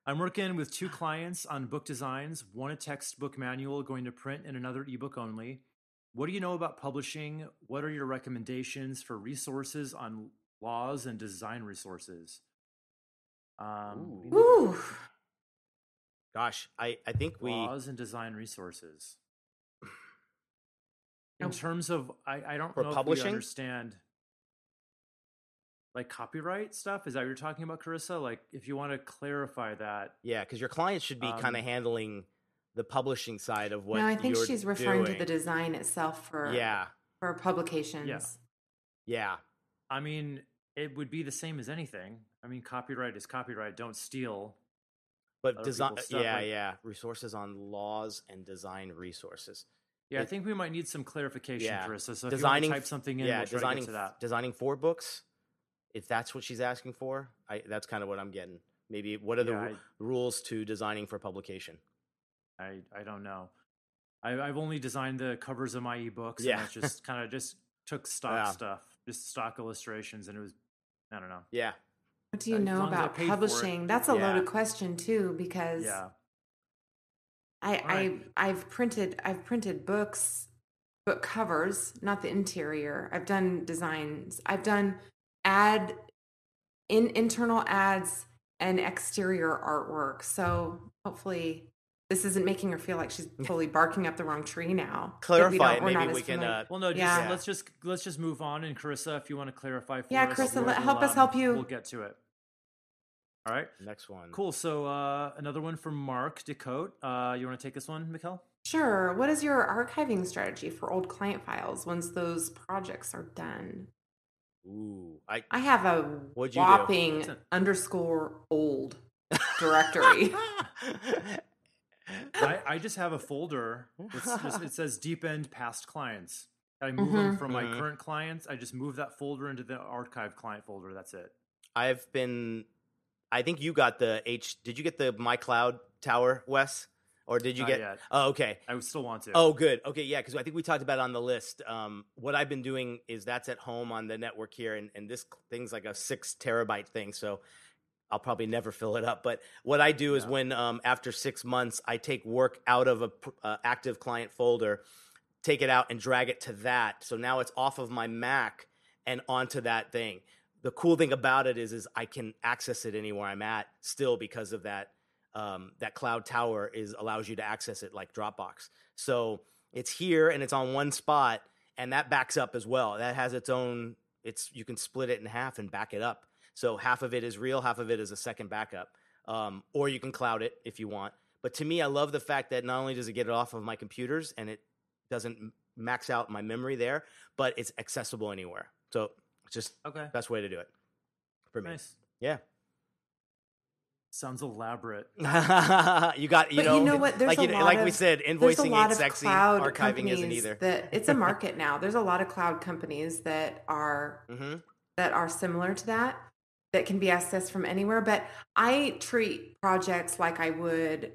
I'm working with two clients on book designs. One a textbook manual going to print, and another ebook only. What do you know about publishing? What are your recommendations for resources on laws and design resources? Um, Ooh. Ooh. Gosh, I I think we laws and design resources. In terms of, I, I don't For know if publishing? we understand like copyright stuff. Is that what you're talking about, Carissa? Like, if you want to clarify that, yeah because your clients should be kind of Um, handling the publishing side of what no, I think you're she's referring to the design itself for yeah for publications. yeah yeah, I mean, it would be the same as anything. I mean, copyright is copyright. Don't steal. but design yeah like- yeah resources on laws and design resources Yeah, I think we might need some clarification, Yeah. Carissa. So if designing you want to type something in, yeah we'll try designing to get to that. designing four books if that's what she's asking for i that's kind of what i'm getting maybe what are the Yeah, ru- rules to designing for publication I, I don't know. I, I've only designed the covers of my ebooks. Yeah. and it's just kind of just took stock Yeah. stuff, just stock illustrations, and it was I don't know. yeah What do you As know long as I about paid it. publishing? That's a Yeah. loaded question too, because Yeah, I, All right. I I've printed I've printed books, book covers, not the interior. I've done designs. I've done ad in internal ads and exterior artwork. So hopefully this isn't making her feel like she's totally barking up the wrong tree now. Clarify, we not maybe as we can uh Well, no, just Yeah. let's just let's just move on. And Carissa, if you want to clarify for Yeah, us, Carissa, we'll- let- help we'll, us help um, you. We'll get to it. All right, next one cool. So uh, another one from Mark Des Cotes. Uh, you want to take this one, Mikkel? Sure. What is your archiving strategy for old client files once those projects are done? Ooh i I have a What'd you do? whopping Listen. underscore old directory. I, I just have a folder. It's just, it says deep end past clients. I move them Mhm. from my Mhm. current clients. I just move that folder into the archive client folder. That's it. i've been i think you got the h did you get the my cloud tower wes or did you Not get yet. oh okay I still want to. Oh, good. Okay, yeah, because I think we talked about it on the list. Um, what I've been doing is that's at home on the network here, and, and this thing's like a six terabyte thing, so I'll probably never fill it up. But what I do is Yeah. when um, after six months, I take work out of a uh, active client folder, take it out, and drag it to that. So now it's off of my Mac and onto that thing. The cool thing about it is, is I can access it anywhere I'm at still because of that um, that cloud tower is allows you to access it like Dropbox. So it's here and it's on one spot, and that backs up as well. That has its own. It's you can split it in half and back it up. So half of it is real, half of it is a second backup, um, or you can cloud it if you want. But to me, I love the fact that not only does it get it off of my computers and it doesn't max out my memory there, but it's accessible anywhere. So it's just Okay. best way to do it for me. Nice. Yeah. Sounds elaborate. you got you But know, you know what? There's like a you, lot like we said, There's a invoicing lot ain't of sexy, cloud archiving isn't either. That it's a market now. There's a lot of cloud companies that are hmm that are similar to that that can be accessed from anywhere. But I treat projects like I would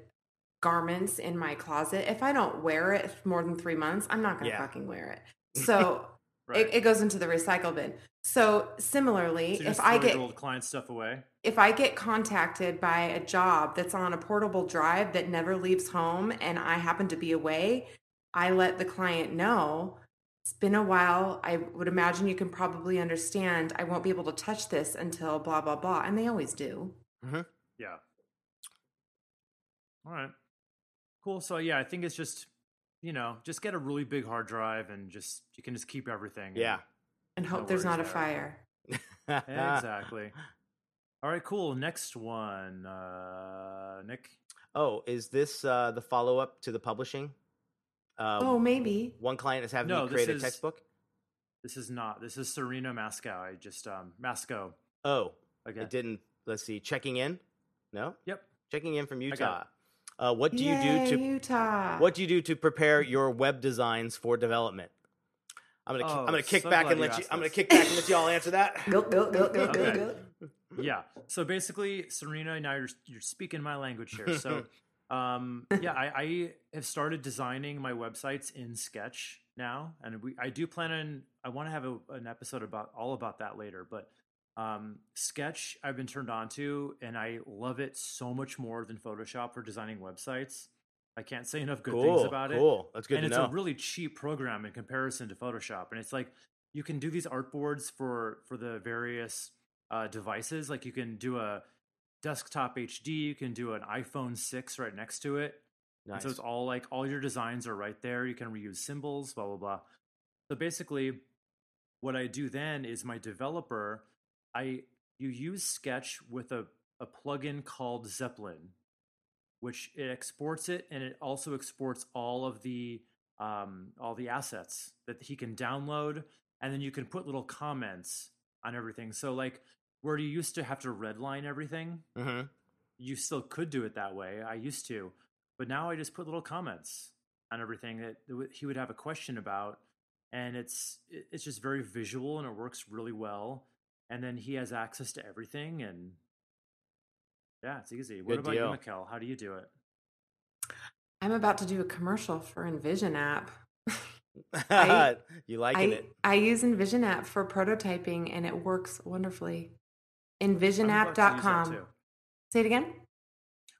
garments in my closet. If I don't wear it more than three months, I'm not going to Yeah. fucking wear it. So Right. it, it goes into the recycle bin. So similarly, so if I get your old client stuff away. if I get contacted by a job that's on a portable drive that never leaves home and I happen to be away, I let the client know it's been a while. I would imagine you can probably understand I won't be able to touch this until blah, blah, blah. And they always do. Mm-hmm. Yeah. All right. Cool. So yeah, I think it's just you know just get a really big hard drive and just you can just keep everything. Yeah. And No hope there's not a there. fire. exactly. All right. Cool. Next one, uh, Nick. Oh, is this uh, the follow up to the publishing? Uh, oh, maybe. One client is having No, me create a is- textbook. This is not. This is Serena Mascow. I just um Masco Oh, again. it didn't. Let's see. Checking in. No, Yep. checking in from. Utah. Uh, what do you do to Utah? what do you do to prepare your web designs for development? I'm gonna I'm Oh, gonna kick so back and let you asked I'm gonna this. kick back and let y'all answer that. Go, go, go, go, go, go. yeah so basically serena now you're, you're speaking my language here so um yeah I, I have started designing my websites in sketch now and we i do plan on i want to have a, an episode about all about that later but um sketch i've been turned on to and i love it so much more than photoshop for designing websites i can't say enough good cool, things about it cool. That's good and it's know. a really cheap program in comparison to Photoshop. And it's like you can do these artboards for for the various uh, devices. Like you can do a desktop HD, you can do an iPhone six right next to it. And nice. so it's all like all your designs are right there. You can reuse symbols, blah blah blah. So basically, what I do then is my developer, I you use Sketch with a a plugin called Zeppelin, which it exports it and it also exports all of the um, all the assets that he can download, and then you can put little comments on everything. So like where you used to have to redline everything, hmm you still could do it that way. I used to, but now I just put little comments on everything that he would have a question about, and it's it's just very visual and it works really well. And then he has access to everything, and yeah, it's easy. What Good about deal. you, Mikkel? How do you do it? I'm about to do a commercial for InVision app. I- you liking I, it? I use InVision app for prototyping and it works wonderfully. I'm about to use that InVisionApp.com. Say it again.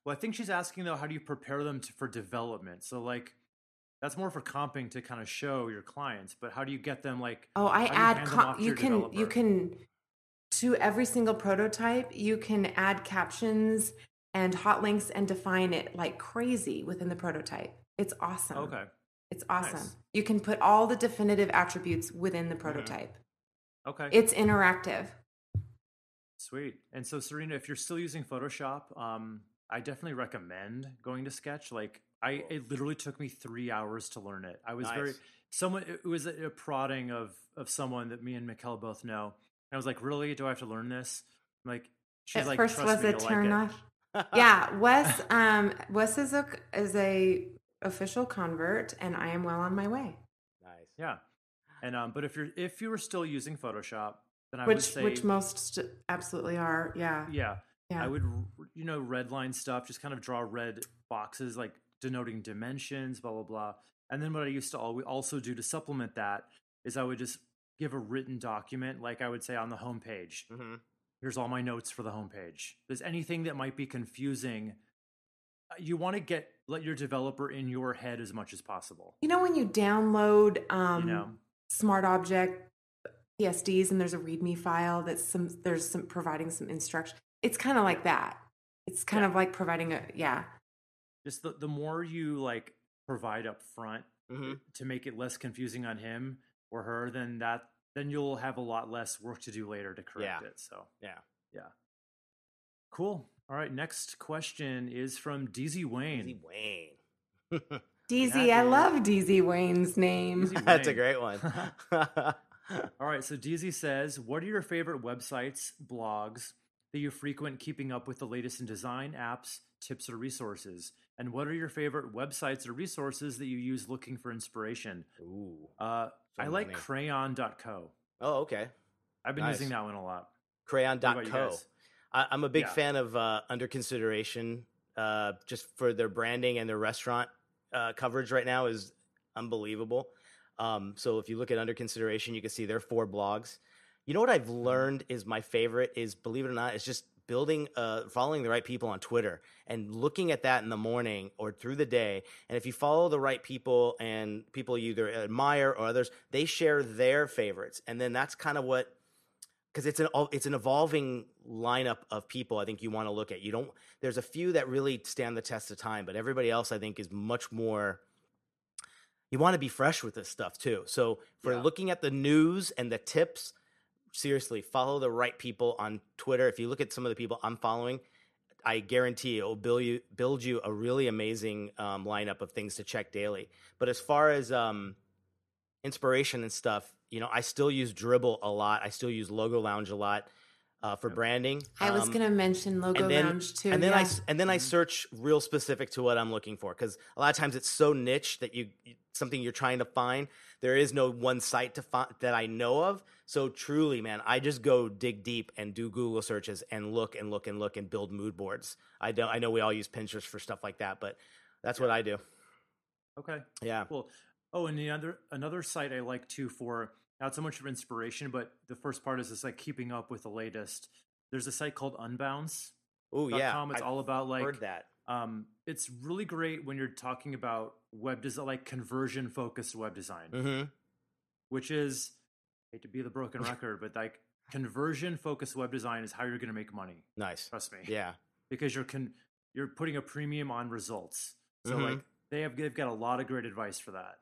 Well, I think she's asking though, how do you prepare them to, for development? So like, that's more for comping to kind of show your clients, but how do you get them like? Oh, I how you add com- you your can you can to every single prototype you can add captions and hot links and define it like crazy within the prototype. It's awesome. Okay. It's awesome. Nice. Mm-hmm. You can put all the definitive attributes within the prototype. Okay. It's interactive. Sweet. And so, Serena, if you're still using Photoshop, um, I definitely recommend going to Sketch. Like, I it literally took me three hours to learn it. I was very someone. It was a, a prodding of of someone that me and Mikkel both know. And I was like, really? Do I have to learn this? I'm like, she's At like, first was me, a you'll turn like it." yeah, Wes um Wes is a is a official convert and I am well on my way. nice. Yeah. And um, but if you're if you were still using Photoshop, then I would say which most st- absolutely are. Yeah. yeah, Yeah. I would you know redline stuff, just kind of draw red boxes like denoting dimensions, blah blah blah. And then what I used to al- also do to supplement that is I would just give a written document, like I would say on the homepage. hmm Here's all my notes for the homepage. There's anything that might be confusing. uh, You want to get let your developer in your head as much as possible. You know when you download um you know, smart object PSDs and there's a README file that's some there's some providing some instruction. It's kind of like that. It's kind Yeah. of like providing a yeah. just the the more you like provide up front hmm to make it less confusing on him or her, then that then you'll have a lot less work to do later to correct Yeah. it. So Yeah. yeah, cool. All right, next question is from DZ Wayne. Easy Wayne. DZ, Yeah, I love DZ Wayne's name. DZ That's a great one. All right, so DZ says, "What are your favorite websites, blogs that you frequent, keeping up with the latest in design, apps, tips, or resources? And what are your favorite websites or resources that you use looking for inspiration?" Ooh. Uh, I So like. Crayon.co. Oh, okay. I've been Nice. using that one a lot. What about you Crayon.co. I, I'm a big Yeah. fan of uh, Under Consideration, uh, just for their branding and their restaurant uh, coverage right now is unbelievable. Um, so if you look at Under Consideration, you can see their four blogs. You know what I've learned is my favorite is, believe it or not, is just building, uh, following the right people on Twitter and looking at that in the morning or through the day. And if you follow the right people and people you either admire or others, they share their favorites, and then that's kind of what because it's an it's an evolving lineup of people I think you want to look at. You don't there's a few that really stand the test of time, but everybody else I think is much more you want to be fresh with this stuff too. So for Yeah. looking at the news and the tips, seriously, follow the right people on Twitter. If you look at some of the people I'm following, I guarantee it will build you build you a really amazing um, lineup of things to check daily. But as far as um, inspiration and stuff, you know, I still use Dribbble a lot. I still use Logo Lounge a lot. uh, for branding. I was Um, going to mention Logo and then, Lounge too. and then I yeah. s- and then I Mhm. search real specific to what I'm looking for because a lot of times it's so niche that you you- something you're trying to find. There is no one site to find that I know of. So truly, man, I just go dig deep and do Google searches and look and look and look and build mood boards. I don't. I know we all use Pinterest for stuff like that, but that's what I do. Okay. Yeah. Cool. Oh, and the other another site I like too for not so much for inspiration, but the first part is just like keeping up with the latest. There's a site called Unbounce. Oh yeah. com. It's I've all about like heard that. um it's really great when you're talking about web design like conversion focused web design, hmm which is hate to be the broken record, but like conversion focused web design is how you're gonna make money. Nice. Trust me. Yeah. Because you're con- you're putting a premium on results. So Mhm. like they have they've got a lot of great advice for that.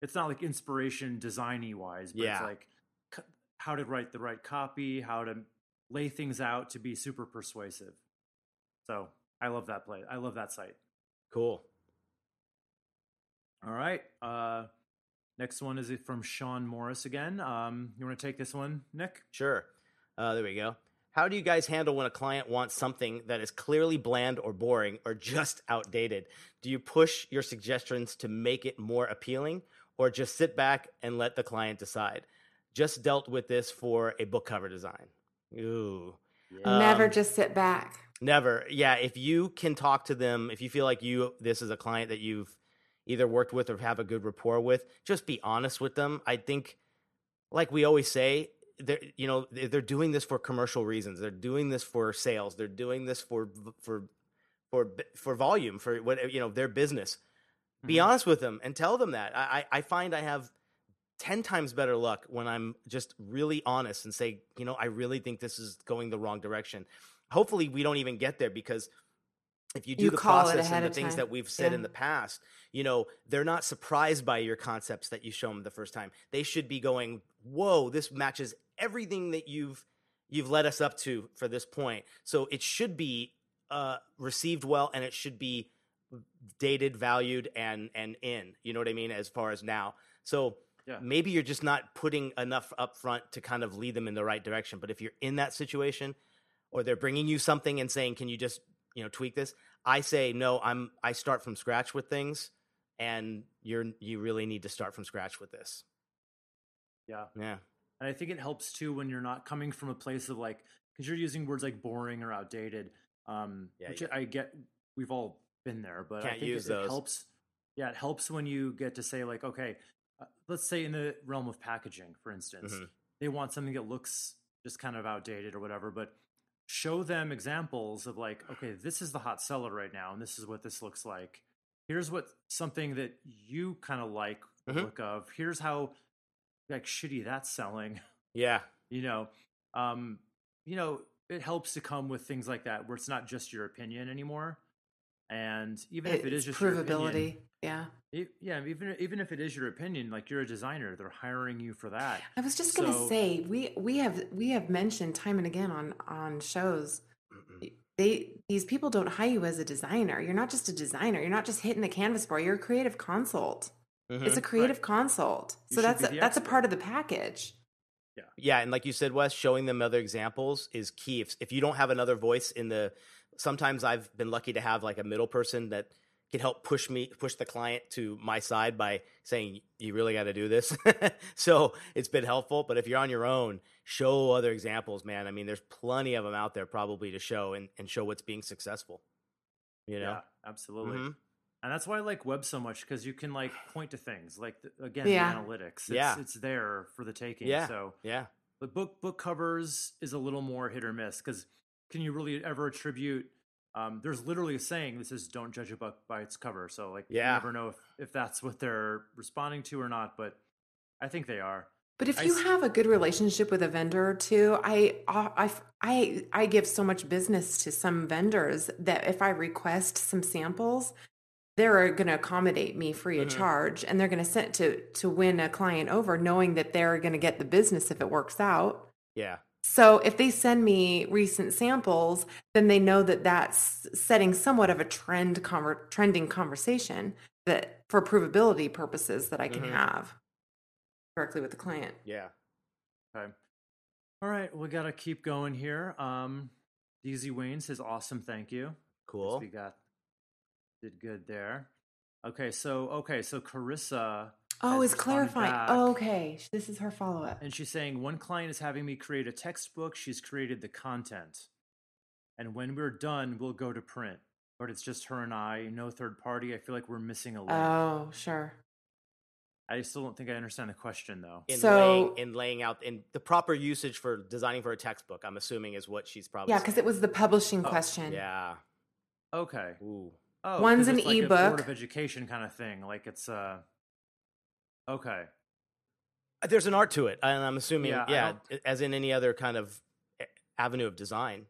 It's not like inspiration designy wise, but Yeah. it's like c- how to write the right copy, how to lay things out to be super persuasive. So I love that play. I love that site. Cool. All right. Uh, next one is from Sean Morris again. Um, you want to take this one, Nick? Sure. Uh, there we go. How do you guys handle when a client wants something that is clearly bland or boring or just outdated? Do you push your suggestions to make it more appealing or just sit back and let the client decide? Just dealt with this for a book cover design. Ooh. Never um, just sit back. Never. Yeah, if you can talk to them, if you feel like you this is a client that you've either worked with or have a good rapport with, just be honest with them. I think like we always say, they're you know, they're doing this for commercial reasons. They're doing this for sales. They're doing this for for for for volume, for what you know, their business. Be Mhm. honest with them and tell them that. I I I find I have 10 times better luck when I'm just really honest and say, you know, I really think this is going the wrong direction. Hopefully, we don't even get there because if you do You the call process and the things time. that we've said Yeah. in the past, you know, they're not surprised by your concepts that you show them the first time. They should be going, "Whoa, this matches everything that you've you've led us up to for this point." So it should be uh, received well, and it should be dated, valued, and and in. You know what I mean? As far as now, so Yeah. maybe you're just not putting enough up front to kind of lead them in the right direction. But if you're in that situation, or they're bringing you something and saying, "Can you just you know tweak this?" I say, "No, I'm I start from scratch with things." And you're you really need to start from scratch with this. Yeah. Yeah. And I think it helps too when you're not coming from a place of like, because you're using words like boring or outdated, um, Yeah, which yeah. I get. We've all been there, but I Can't think use it, it helps. Yeah, it helps when you get to say like, okay, uh, let's say in the realm of packaging, for instance, Mhm. they want something that looks just kind of outdated or whatever, but show them examples of like, okay, this is the hot seller right now, and this is what this looks like. Here's what something that you kind of like Mhm. look of. Here's how like shitty that's selling Yeah. you know um you know it helps to come with things like that where it's not just your opinion anymore and even if it is just your provability. opinion, Yeah. Yeah even even if it is your opinion like you're a designer they're hiring you for that I was just gonna So- say we we have we have mentioned time and again on on shows they these people don't hire you as a designer. You're not just a designer. You're not just hitting the canvas board. You're a creative consult. It's Mhm. a creative consult. You So should that's be a, the that's a expert. part of the package. Yeah, Yeah, and like you said, Wes, showing them other examples is key. If if you don't have another voice in the, sometimes I've been lucky to have like a middle person that can help push me push the client to my side by saying you really got to do this. so it's been helpful. But if you're on your own, show other examples, man. I mean, there's plenty of them out there probably to show and and show what's being successful. You know. yeah absolutely Mhm. and that's why i like web so much because you can like point to things like the, again Yeah. the analytics it's, Yeah. it's there for the taking Yeah. so Yeah. But book book covers is a little more hit or miss because can you really ever attribute? Um, there's literally a saying that says "Don't judge a book by its cover." So like, Yeah. you never know if, if that's what they're responding to or not. But I think they are. But if I you s- have a good relationship with a vendor or two, I, I, I, I give so much business to some vendors that if I request some samples, they're going to accommodate me free of Mhm. charge, and they're going to send to to win a client over, knowing that they're going to get the business if it works out. Yeah. So if they send me recent samples, then they know that that's setting somewhat of a trend conver- trending conversation that for provability purposes that I can Mhm. have directly with the client. Yeah. Okay. All right, we gotta keep going here. Um, DZ Wayne says, "Awesome, thank you." Cool. We got did good there. Okay, so okay, so Carissa. Oh, has it's clarifying. Oh, okay. This is her follow up. And she's saying one client is having me create a textbook. She's created the content, and when we're done, we'll go to print. But it's just her and I, no third party. I feel like we're missing a link. Oh, sure. I still don't think I understand the question though. In So- laying in laying out in the proper usage for designing for a textbook, I'm assuming is what she's probably Yeah, because it was the publishing Oh, question. Yeah. Okay. Ooh. Oh, One's 'cause an it's like a ebook. Board of Education kind of thing. Like it's uh. Okay. There's an art to it, and I'm assuming, Yeah, yeah, as in any other kind of eh, avenue of design.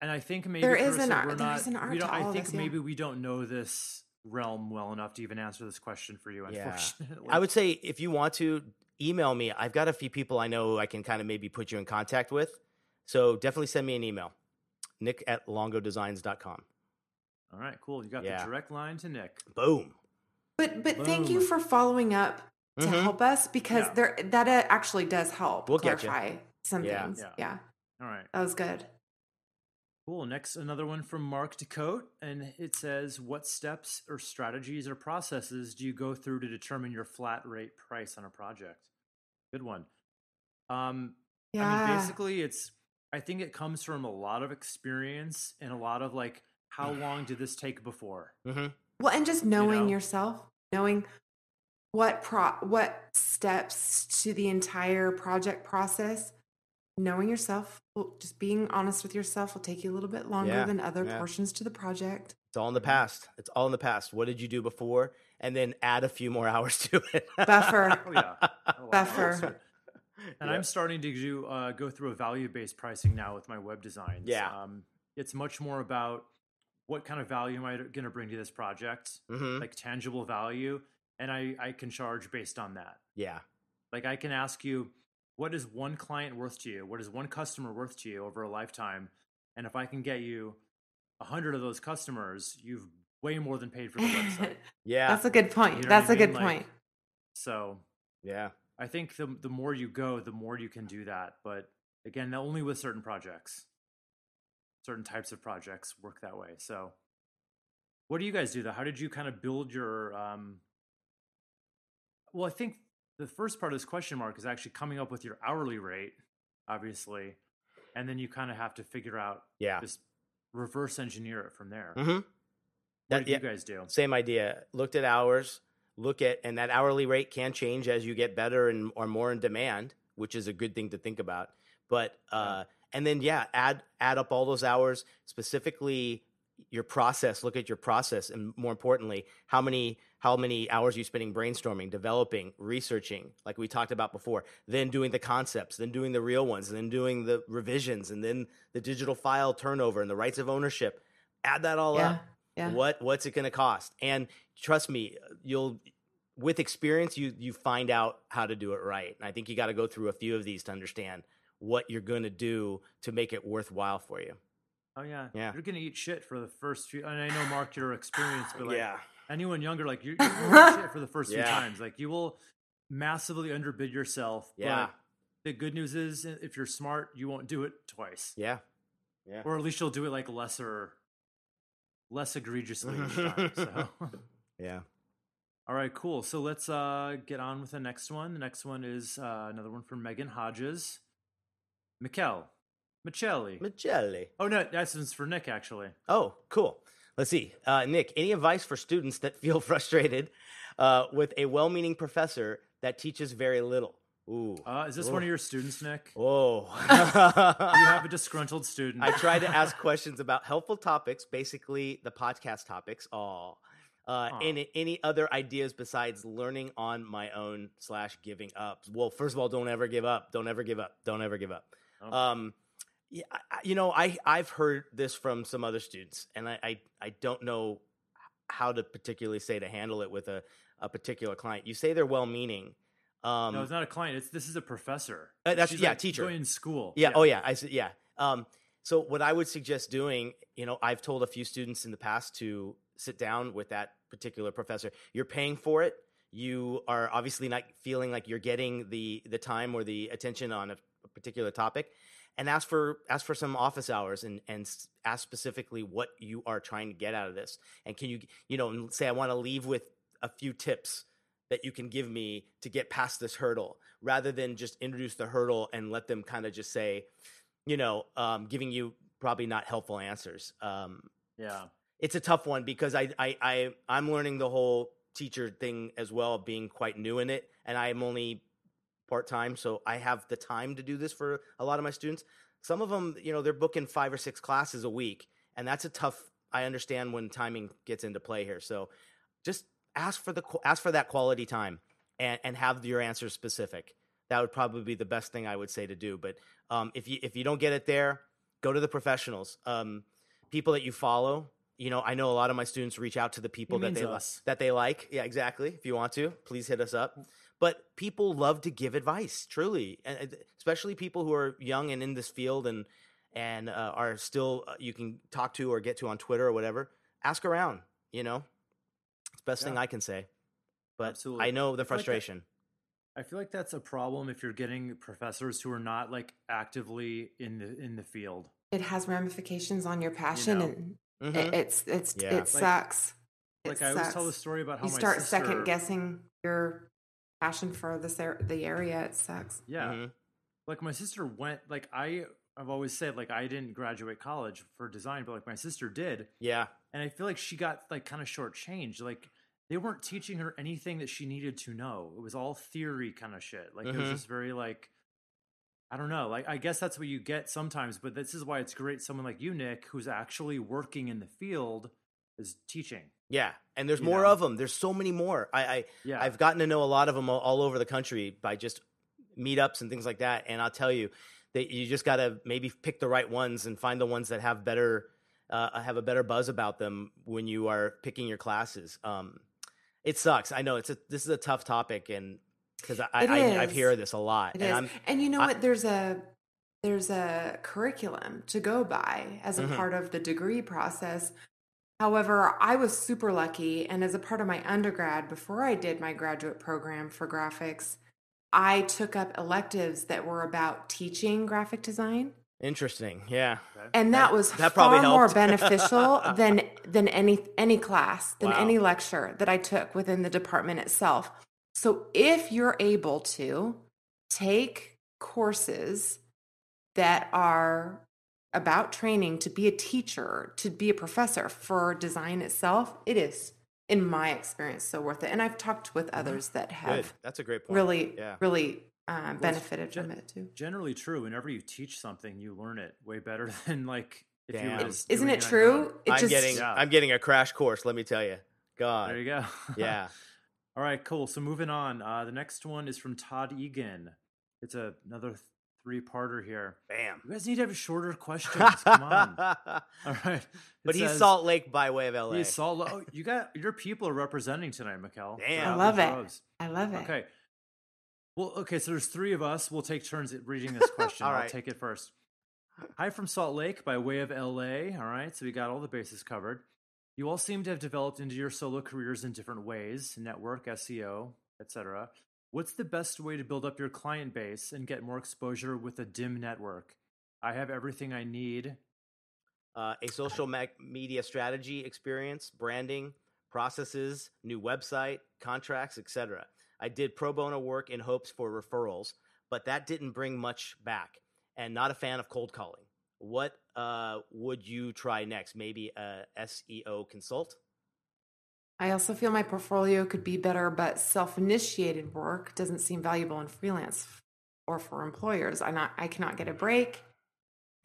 And I think maybe There is an art- we're there not. is an art we don't, I all of think this, yeah. maybe we don't know this realm well enough to even answer this question for you. Yeah. Unfortunately, I would say if you want to email me, I've got a few people I know who I can kind of maybe put you in contact with. So definitely send me an email, nick at longodesigns.com. All right, cool. You got Yeah. the direct line to Nick. Boom. But but thank you for following up to Mhm. help us because Yeah. there that uh, actually does help We'll clarify some Yeah. things. Yeah. Yeah. All right, that was good. cool. Next, another one from Mark Des Cotes, and it says, "What steps or strategies or processes do you go through to determine your flat rate price on a project?" Good one. Um, Yeah. I mean, basically, it's. I think it comes from a lot of experience and a lot of like, how long did this take before? hmm well, and just knowing know? yourself, knowing what pro what steps to the entire project process, knowing yourself, well, just being honest with yourself will take you a little bit longer Yeah, than other yeah. portions to the project. It's all in the past. It's all in the past. What did you do before? And then add a few more hours to it. Buffer. Oh yeah, A lot. Buffer. And Yeah. I'm starting to do uh, go through a value based pricing now with my web designs. Yeah. um, it's much more about what kind of value am I going to bring to this project, Mhm. like tangible value, and I I can charge based on that. Yeah. Like I can ask you, what is one client worth to you? What is one customer worth to you over a lifetime? And if I can get you a hundred of those customers, you've way more than paid for the website. Yeah. That's a good point. You know That's a good? Like, point. so yeah. I think the the more you go, the more you can do that. But again, only with certain projects. Certain types of projects work that way. So, what do you guys do though? How did you kind of build your? Um, well, I think the first part of this question mark is actually coming up with your hourly rate, obviously, and then you kind of have to figure out Yeah. just reverse engineer it from there. Mm-hmm. What did yeah. you guys do? Same idea. Looked at hours. Look at and that hourly rate can change as you get better and or more in demand, which is a good thing to think about. But uh, and then yeah, add add up all those hours specifically your process. Look at your process, and more importantly, how many how many hours you spending brainstorming, developing, researching, like we talked about before. Then doing the concepts, then doing the real ones, and then doing the revisions, and then the digital file turnover and the rights of ownership. Add that all Yeah. up Yeah. what what's it going to cost and trust me you'll with experience you you find out how to do it right and i think you got to go through a few of these to understand what you're going to do to make it worthwhile for you Oh yeah, Yeah. You're gonna eat shit for the first few. And I know Mark, your experience, but like yeah anyone younger, like you're eat shit for the first few times. Like you will massively underbid yourself. Yeah. But the good news is, if you're smart, you won't do it twice, yeah yeah or at least you'll do it like lesser, less egregiously each time. So. yeah All right, cool. So let's uh, get on with the next one. The next one is uh, another one from Megan Hodges. Mikkel. Michelli. Magelli. Oh, no, that's one's for Nick, actually. Oh, cool. Let's see. Uh, Nick, any advice for students that feel frustrated uh, with a well meaning professor that teaches very little? Ooh. Uh, is this one of your students, Nick? Whoa. You have a disgruntled student. I try to ask questions about helpful topics, basically the podcast topics. Aw. Uh, any any other ideas besides learning on my own slash giving up? Well, first of all, don't ever give up. Don't ever give up. Don't ever give up. Oh. Um, yeah, I, you know, I I've heard this from some other students, and I I, I don't know how to particularly say to handle it with a, a particular client. You say they're well meaning. Um, no, it's not a client. It's this is a professor. Uh, that's- She's yeah, like teacher. going in school. Yeah. Oh, yeah. I said, yeah. Um, so what I would suggest doing, you know, I've told a few students in the past to sit down with that particular professor. You're paying for it. you are obviously not feeling like you're getting the the time or the attention on a particular topic and ask for ask for some office hours and and ask specifically what you are trying to get out of this and can you you know say i want to leave with a few tips that you can give me to get past this hurdle rather than just introduce the hurdle and let them kind of just say you know um, giving you probably not helpful answers um, Yeah. it's a tough one because I, I I I'm learning the whole teacher thing as well, being quite new in it, and I'm only part time, so I have the time to do this for a lot of my students. Some of them, you know, they're booking five or six classes a week, and that's a tough. I understand when timing gets into play here, so just ask for the ask for that quality time and and have your answers specific. That would probably be the best thing I would say to do. But um, if you if you don't get it there, go to the professionals, um, people that you follow. You know, I know a lot of my students reach out to the people that they li- that they like. Yeah, exactly. If you want to, please hit us up. But people love to give advice, truly, and and especially people who are young and in this field and and uh, are still uh, you can talk to or get to on Twitter or whatever. Ask around. You know, it's the best thing I can say. But Absolutely. I know the I feel like that- frustration. I feel like that's a problem if you're getting professors who are not like actively in the in the field. It has ramifications on your passion, know. and Mhm. it, it's it's Yeah. it Like- sucks. It Like I always tell the story about how You my start sister, second guessing your passion for this ar- the area. It sucks. Yeah. Mhm. Like my sister went like I I've always said like I didn't graduate college for design, but like my sister did. Yeah. And I feel like she got like kind of shortchanged. Like they weren't teaching her anything that she needed to know. It was all theory kind of shit. Like it was Mhm. just very like I don't know. Like I guess that's what you get sometimes, but this is why it's great someone like you, Nick, who's actually working in the field is teaching. Yeah, and there's more know? of them. There's so many more. I, I Yeah. I've gotten to know a lot of them all, all over the country by just meetups and things like that. And I'll tell you that you just got to maybe pick the right ones and find the ones that have better uh, have a better buzz about them when you are picking your classes. Um, it sucks. I know it's a this is a tough topic, and because I, I I've hear this a lot, It and. I'm and you know I- what? There's a there's a curriculum to go by as a Mhm. part of the degree process. However, I was super lucky, and as a part of my undergrad, before I did my graduate program for graphics, I took up electives that were about teaching graphic design, interesting. Yeah, and that, That- was that probably far more beneficial than than any any class than Wow. any lecture that I took within the department itself. So if you're able to take courses that are about training to be a teacher, to be a professor for design itself, it is, in my experience, so worth it. And I've talked with others that good. have That's a great point. really, Yeah. really um, benefited gen- from it too. Generally true. Whenever you teach something, you learn it way better than like if you Damn. were just Isn't it true? It I'm just getting Yeah. I'm getting a crash course. Let me tell you. God. There you go. Yeah. All right, cool. So moving on. Uh, the next one is from Todd Egan. It's a, another three-parter here. Bam. You guys need to have shorter questions. Come on. All right. but It he's says- Salt Lake by way of LA. He's Salt Lake. Oh, you got your people are representing tonight, Mikkel. Damn. I love it. droves. I love it. Okay. Well, okay, so there's three of us. We'll take turns at reading this question. All I'll right. take it first. Hi from Salt Lake by way of LA. All right, so we got all the bases covered. You all seem to have developed into your solo careers in different ways network, SEO, etc. What's the best way to build up your client base and get more exposure with a dim network? I have everything I need. uh, a social me- media strategy experience, branding, processes, new website, contracts, etc. I did pro bono work in hopes for referrals, but that didn't bring much back. And not a fan of cold calling. What uh, would you try next? Maybe a SEO consult? I also feel my portfolio could be better, but self-initiated work doesn't seem valuable in freelance or for employers. I not I cannot get a break.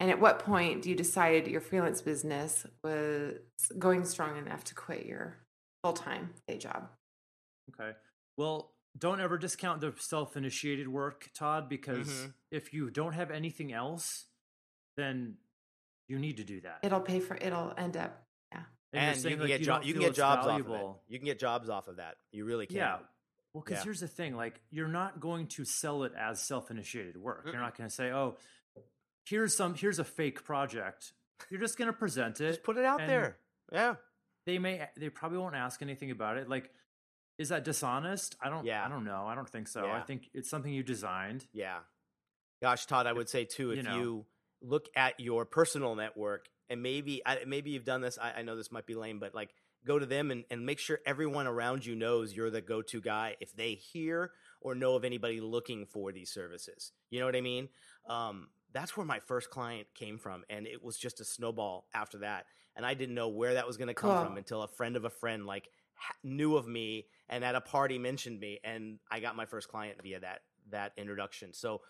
And at what point do you decide your freelance business was going strong enough to quit your full-time day job? Okay. Well, don't ever discount the self initiated work, Todd, because Mhm. if you don't have anything else, then you need to do that. It'll pay for it'll end up yeah. you're And, you can like, get jo- you can get jobs off of it. You can get jobs off of that. You really can. Yeah. Well, because Yeah. here's the thing: like, you're not going to sell it as self-initiated work. You're not going to say, "Oh, here's some, here's a fake project." You're just going to present it. Just put it out there. Yeah. They may, they probably won't ask anything about it. Like, is that dishonest? I don't. Yeah. I don't know. I don't think so. I think it's something you designed. Yeah. Gosh, Todd, I would say too, if you you, know. Look at your personal network and maybe I, maybe you've done this. I, I know this might be lame, but like go to them and, and make sure everyone around you knows you're the go-to guy if they hear or know of anybody looking for these services. You know what I mean? Um, that's where my first client came from, and it was just a snowball after that. And I didn't know where that was going to come Cool. from until a friend of a friend like knew of me and at a party mentioned me, and I got my first client via that that introduction. So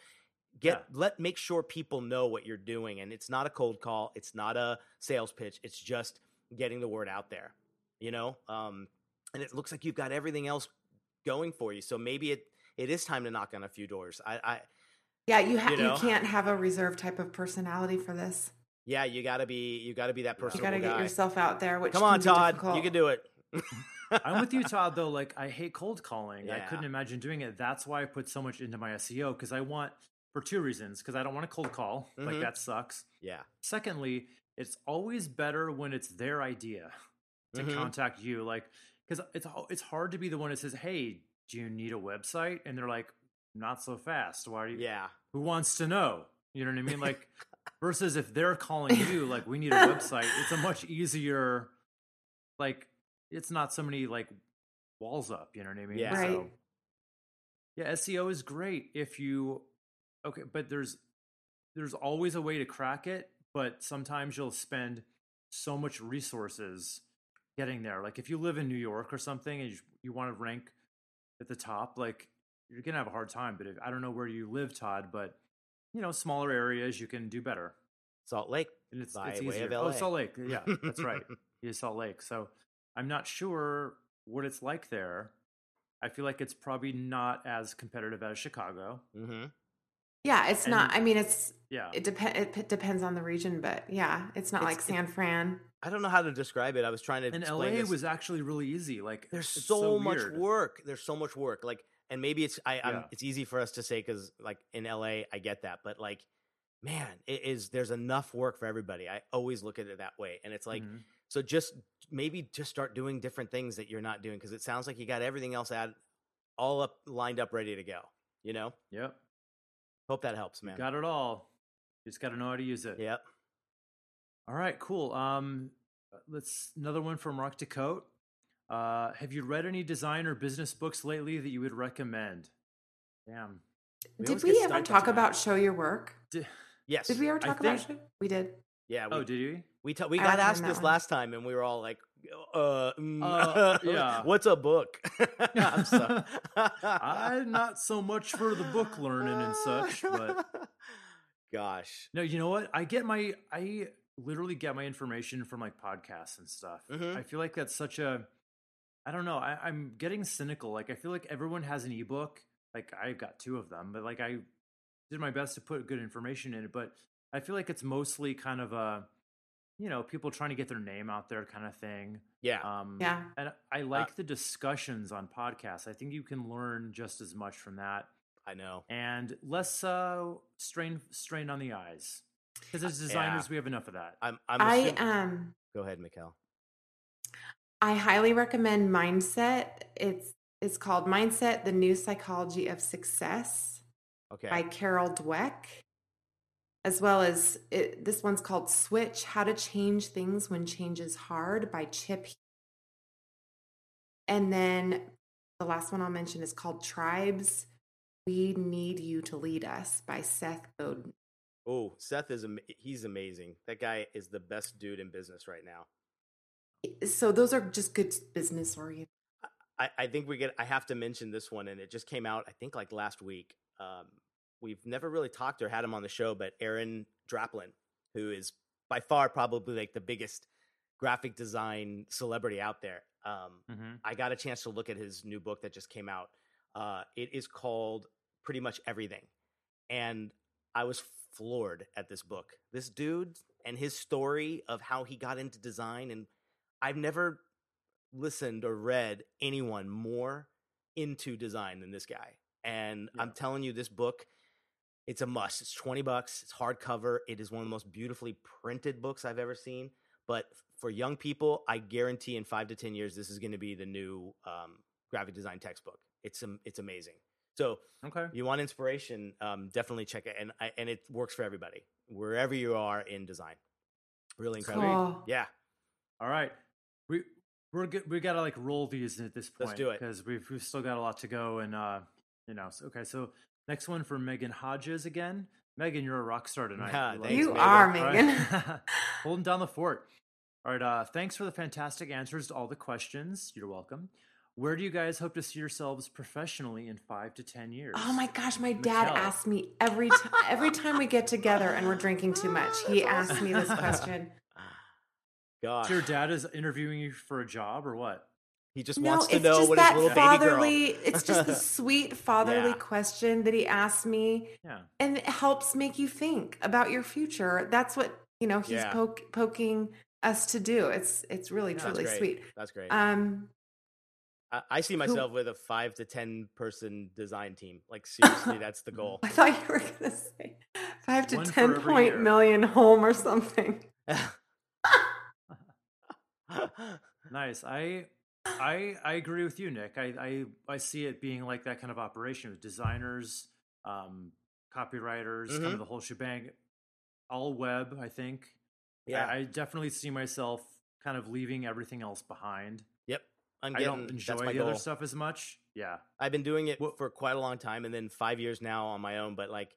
get let make sure people know what you're doing, and it's not a cold call, it's not a sales pitch, it's just getting the word out there. You know, um, and it looks like you've got everything else going for you. So maybe it it is time to knock on a few doors. I, I Yeah, you ha- You you, can't have a reserved type of personality for this. yeah, you got to be you got to be that person You got to get guy. yourself out there. Which Come on, Todd, difficult. you can do it. I'm with you, Todd. Though, like I hate cold calling. I couldn't imagine doing it. That's why I put so much into my SEO because I want for two reasons. Because I don't want to cold call. Like Mhm. that sucks. Yeah, Secondly, it's always better when it's their idea to Mhm. contact you. Like, because it's it's hard to be the one that says, "Hey, do you need a website?" And they're like, "Not so fast. Why are you? yeah, Who wants to know?" You know what I mean? Like, versus if they're calling you, like, "We need a website." It's a much easier. Like, it's not so many like walls up. You know what I mean? Yeah. Right. So, yeah, SEO is great if you okay, but there's there's always a way to crack it, but sometimes you'll spend so much resources getting there. Like if you live in New York or something and you, you want to rank at the top, like you're gonna have a hard time. But if, I don't know where you live, Todd, but you know, smaller areas you can do better, Salt Lake. and it's By it's way easier. Oh, Salt Lake, yeah, that's right. Yeah, Salt Lake. So I'm not sure what it's like there. I feel like it's probably not as competitive as Chicago. hmm Yeah, it's not. I mean, it's Yeah. it depends. It p- depends on the region, but yeah, it's not It's- like San Fran. I don't know how to describe it. I was trying to And explain LA this. was actually really easy. Like there's it's so, much weird. work. There's so much work. Like, and maybe it's I, I'm Yeah. it's easy for us to say because like in LA, I get that, but like, man, it is there's enough work for everybody. I always look at it that way, and it's like Mhm. so just maybe just start doing different things that you're not doing because it sounds like you got everything else ad all up lined up ready to go. You know, Yep. Hope that helps, man. Got it all. You just got to know how to use it. Yep. All right, cool. Um, let's another one from Rock Des Cotes. Uh, have you read any design or business books lately that you would recommend? Damn. We Did we ever talk on that. about show your work? Di- Yes. Did we ever I talk about think- show? We did. Yeah. We, oh, did you? we ta- we got asked this one. last time, and we were all like, "Uh, mm, Uh, yeah. What's a book?" I'm. I'm not so much for the book learning and such, but gosh, no, you know what? I get my I literally get my information from like podcasts and stuff. Mhm. I feel like that's such a I don't know. I, I'm getting cynical. Like I feel like everyone has an ebook. Like I've got two of them, but like I did my best to put good information in it. But I feel like it's mostly kind of a you know people trying to get their name out there kind of thing. yeah, Um, Yeah. and I like the discussions on podcasts. I think you can learn just as much from that I know. and less uh, strain strain on the eyes. Because as designers, we have enough of that. I'm. I'm I assuming- um Go ahead, Mikkel. I highly recommend Mindset. It's it's called Mindset: The New Psychology of Success Okay. by Carol Dweck. As well as it, this one's called Switch: How to Change Things When Change is Hard by Chip. And then the last one I'll mention is called Tribes. We Need You to Lead Us by Seth Godin. oh, Seth is. He's amazing. That guy is the best dude in business right now. So those are just good business oriented. I, I think we get. I have to mention this one, and it just came out. I think like last week. Um, we've never really talked or had him on the show, but Aaron Draplin, who is by far probably like the biggest graphic design celebrity out there. Um, Mm-hmm. I got a chance to look at his new book that just came out. Uh, it is called Pretty Much Everything. And I was floored at this book. This dude and his story of how he got into design. And I've never listened or read anyone more into design than this guy. And I'm telling you, this book, it's a must. It's 20 bucks. It's hardcover. It is one of the most beautifully printed books I've ever seen. But for young people, I guarantee in five to 10 years, this is going to be the new um, graphic design textbook. It's um, it's amazing. So Okay. you want inspiration, um, definitely check it, and I, and it works for everybody wherever you are in design. Really incredible. Cool. Yeah, All right. We we're good. We gotta like roll these at this point. Let's do it. because we've we've still got a lot to go. And uh, you know, so, okay. So next one for Megan Hodges again. Megan, you're a rock star tonight. Ah, We love thanks, You Megan. are, All right. Megan. Holding down the fort. All right. Uh, thanks for the fantastic answers to all the questions. You're welcome. Where do you guys hope to see yourselves professionally in five to ten years? Oh my gosh, my dad Michelle. asks me every time every time we get together and we're drinking too much. He asks me this question. gosh, So your dad is interviewing you for a job or what? He just No, wants to it's know just what his that little baby girl. fatherly. It's just the sweet fatherly Yeah. question that he asks me, Yeah. and it helps make you think about your future. That's what you know. He's Yeah. poke, poking us to do. It's it's really That's truly great. sweet. That's great. Um, I, I see myself with a five to ten person design team. Like seriously, that's the goal. I thought you were gonna say five to One for ten every point year. million home or something. Nice. I I I agree with you, Nick. I I, I see it being like that kind of operation with designers, um, copywriters, kind Mhm. of the whole shebang. All web, I think. yeah. I, I definitely see myself kind of leaving everything else behind. yep. I'm I don't enjoy the goal. other stuff as much. Yeah. I've been doing it for quite a long time, and then five years now on my own. But like,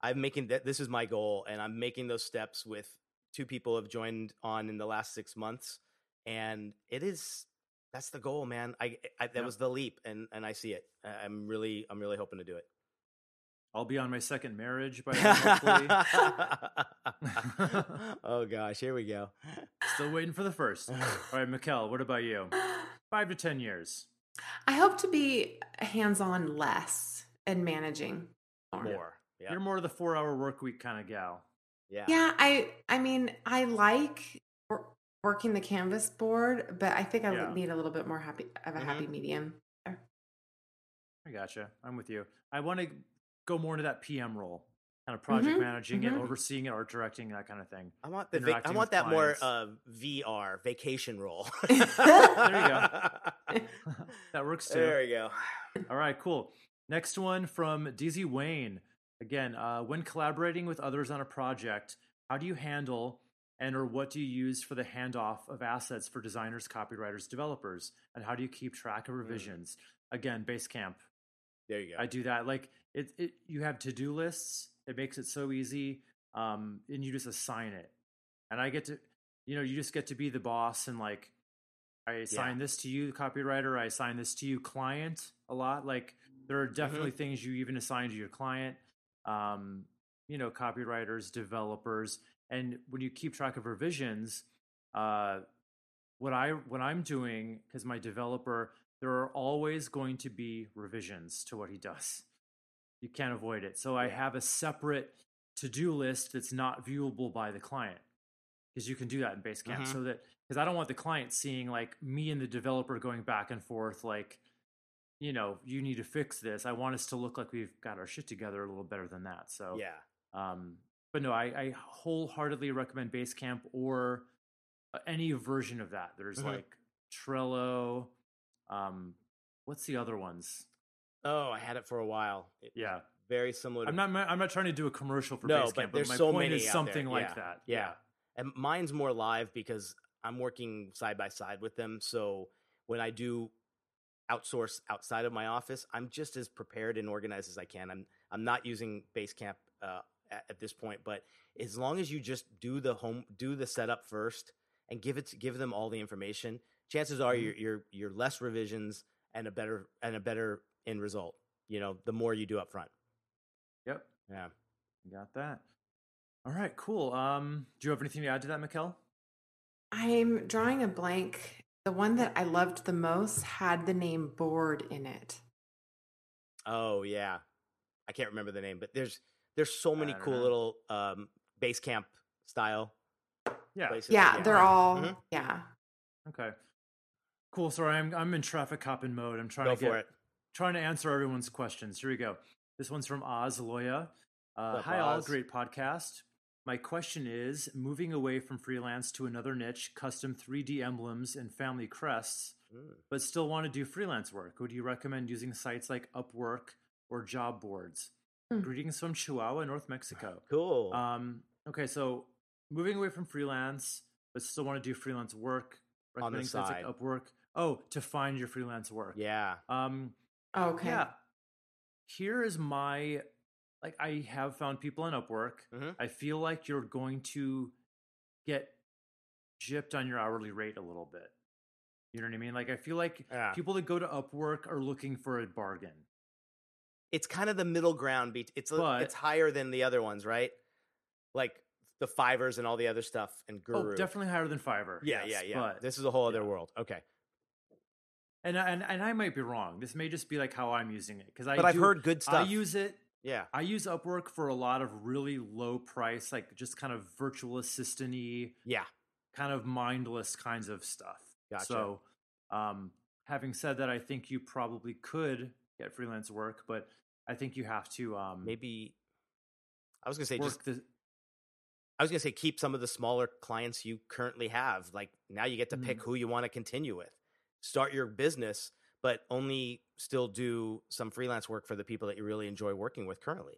I'm making that. This is my goal, and I'm making those steps with two people have joined on in the last six months, and it is that's the goal, man. I, I that Yeah. was the leap, and and I see it. I- I'm really I'm really hoping to do it. I'll be on my second marriage by then, hopefully. oh gosh, here we go. Still waiting for the first. All right, Mikkel, what about you? Five to ten years. I hope to be hands on less and managing more. More, yeah, You're more of the four hour work week kind of gal. yeah, Yeah, I I mean I like wor- working the canvas board, but I think I Yeah. need a little bit more happy of a Mhm. happy medium. there. I gotcha. I'm with you. I want to go more into that PM role, kind of project Mhm, managing it, mhm. overseeing it, art directing, that kind of thing. I want the vac- I want with that more uh, VR vacation role. There you go. that works too. There we go. All right, cool. Next one from DZ Wayne. Again, uh, when collaborating with others on a project, how do you handle and or what do you use for the handoff of assets for designers, copywriters, developers, and how do you keep track of revisions? Again, Basecamp. There you go. I do that. Like it, it you have to do lists. It makes it so easy, um, and you just assign it. And I get to, you know, you just get to be the boss and like, I assign this to you, copywriter. I assign this to you, client. A lot. Like there are definitely things you even assign to your client. Um, you know, copywriters, developers, and when you keep track of revisions, uh, what I what I'm doing because my developer, there are always going to be revisions to what he does. You can't avoid it. So I have a separate to-do list that's not viewable by the client because you can do that in Basecamp. Mhm. So that because I don't want the client seeing like me and the developer going back and forth like you know you need to fix this. I want us to look like we've got our shit together a little better than that. So yeah. um, but no, I, I wholeheartedly recommend Basecamp or uh, any version of that. There's Mhm. like Trello. Um, what's the other ones? Oh, I had it for a while. It- Yeah, Very similar. To, I'm not. I'm not trying to do a commercial for No, Basecamp, but there's my so point many is something there. like Yeah, that. yeah. and mine's more live because I'm working side by side with them. So when I do outsource outside of my office, I'm just as prepared and organized as I can. I'm I'm not using Basecamp uh, at, at this point, but as long as you just do the home, do the setup first, and give it give them all the information, chances are Mhm. you're, you're you're less revisions and a better and a better end result. You know, the more you do up front. Yep, Yeah. got that. All right, cool. Um, do you have anything to add to that, Mikkel? I'm drawing a blank. The one that I loved the most had the name board in it. Oh yeah, I can't remember the name, but there's there's so many cool know. little um, base camp style Yeah. places. Yeah, they're all Mhm. yeah. Okay. Cool. Sorry, I'm I'm in traffic copping mode. I'm trying Go to get for it. trying to answer everyone's questions. Here we go. This one's from Oz Loya. Uh, What's up, hi, all. Great podcast. My question is moving away from freelance to another niche, custom 3D emblems and family crests. Mm. but still want to do freelance work? Would you recommend using sites like Upwork or job boards? Hmm. Greetings from Chihuahua, North Mexico. Cool. Um, okay, so moving away from freelance, but still want to do freelance work. On the sites side. like Upwork. Oh, to find your freelance work. yeah. Um, Okay. yeah. Here is my like I have found people on Upwork. Mhm. I feel like you're going to get gypped on your hourly rate a little bit. You know what I mean? Like I feel like Yeah. people that go to Upwork are looking for a bargain. It's kind of the middle ground. bet- It's But- it's higher than the other ones, right? Like the Fiverrs and all the other stuff and Guru. Oh, definitely higher than Fiverr. Yeah, yes, yeah, yeah. But this is a whole other yeah. world. Okay. and and and I might be wrong. This may just be like how I'm using it because I. But I've heard good stuff. I use it. yeah. I use Upwork for a lot of really low price, like just kind of virtual assistant-y, Yeah. kind of mindless kinds of stuff. Gotcha. So, um, having said that, I think you probably could get freelance work, but I think you have to um, Maybe I was gonna say just the. I was gonna say keep some of the smaller clients you currently have. Like now you get to pick Mm. who you want to continue with. Start your business, but only still do some freelance work for the people that you really enjoy working with currently.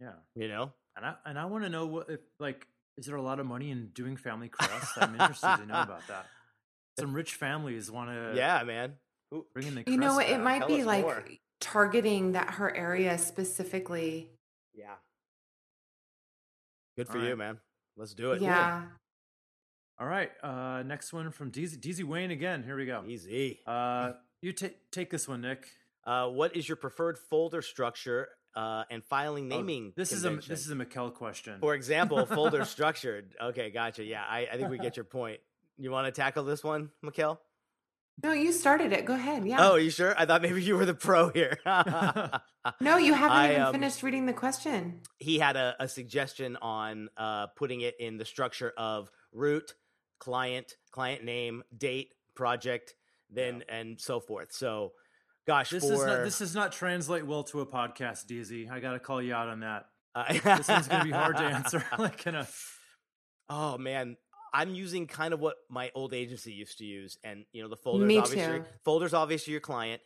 Yeah, You know? and I and I want to know what if like is there a lot of money in doing family crests? I'm interested to know about that. Some rich families want to yeah, man. Who- bring in the You know what? It might Tell be like more. Targeting that her area specifically. Yeah. Good for All you, right. man. Let's do it. Yeah. All right, uh, next one from DZ, DZ Wayne again. Here we go. Easy. Uh, you take take this one, Nick. Uh, what is your preferred folder structure uh, and filing Oh, naming? this is a this is a Mikkel question. For example, folder structured. Okay, gotcha. Yeah, I, I think we get your point. You want to tackle this one, Mikkel? No, you started it. Go ahead. Yeah. Oh, you sure? I thought maybe you were the pro here. no, you haven't I, even um, finished reading the question. he had a, a suggestion on uh, putting it in the structure of root, client, client name, date, project, then and so forth. So, gosh, this for is not this does not translate well to a podcast, DZ. I got to call you out on that. uh, This one's gonna be hard to answer. like in a Oh man, I'm using kind of what my old agency used to use, and you know the folders Me obviously too. folders obviously your client.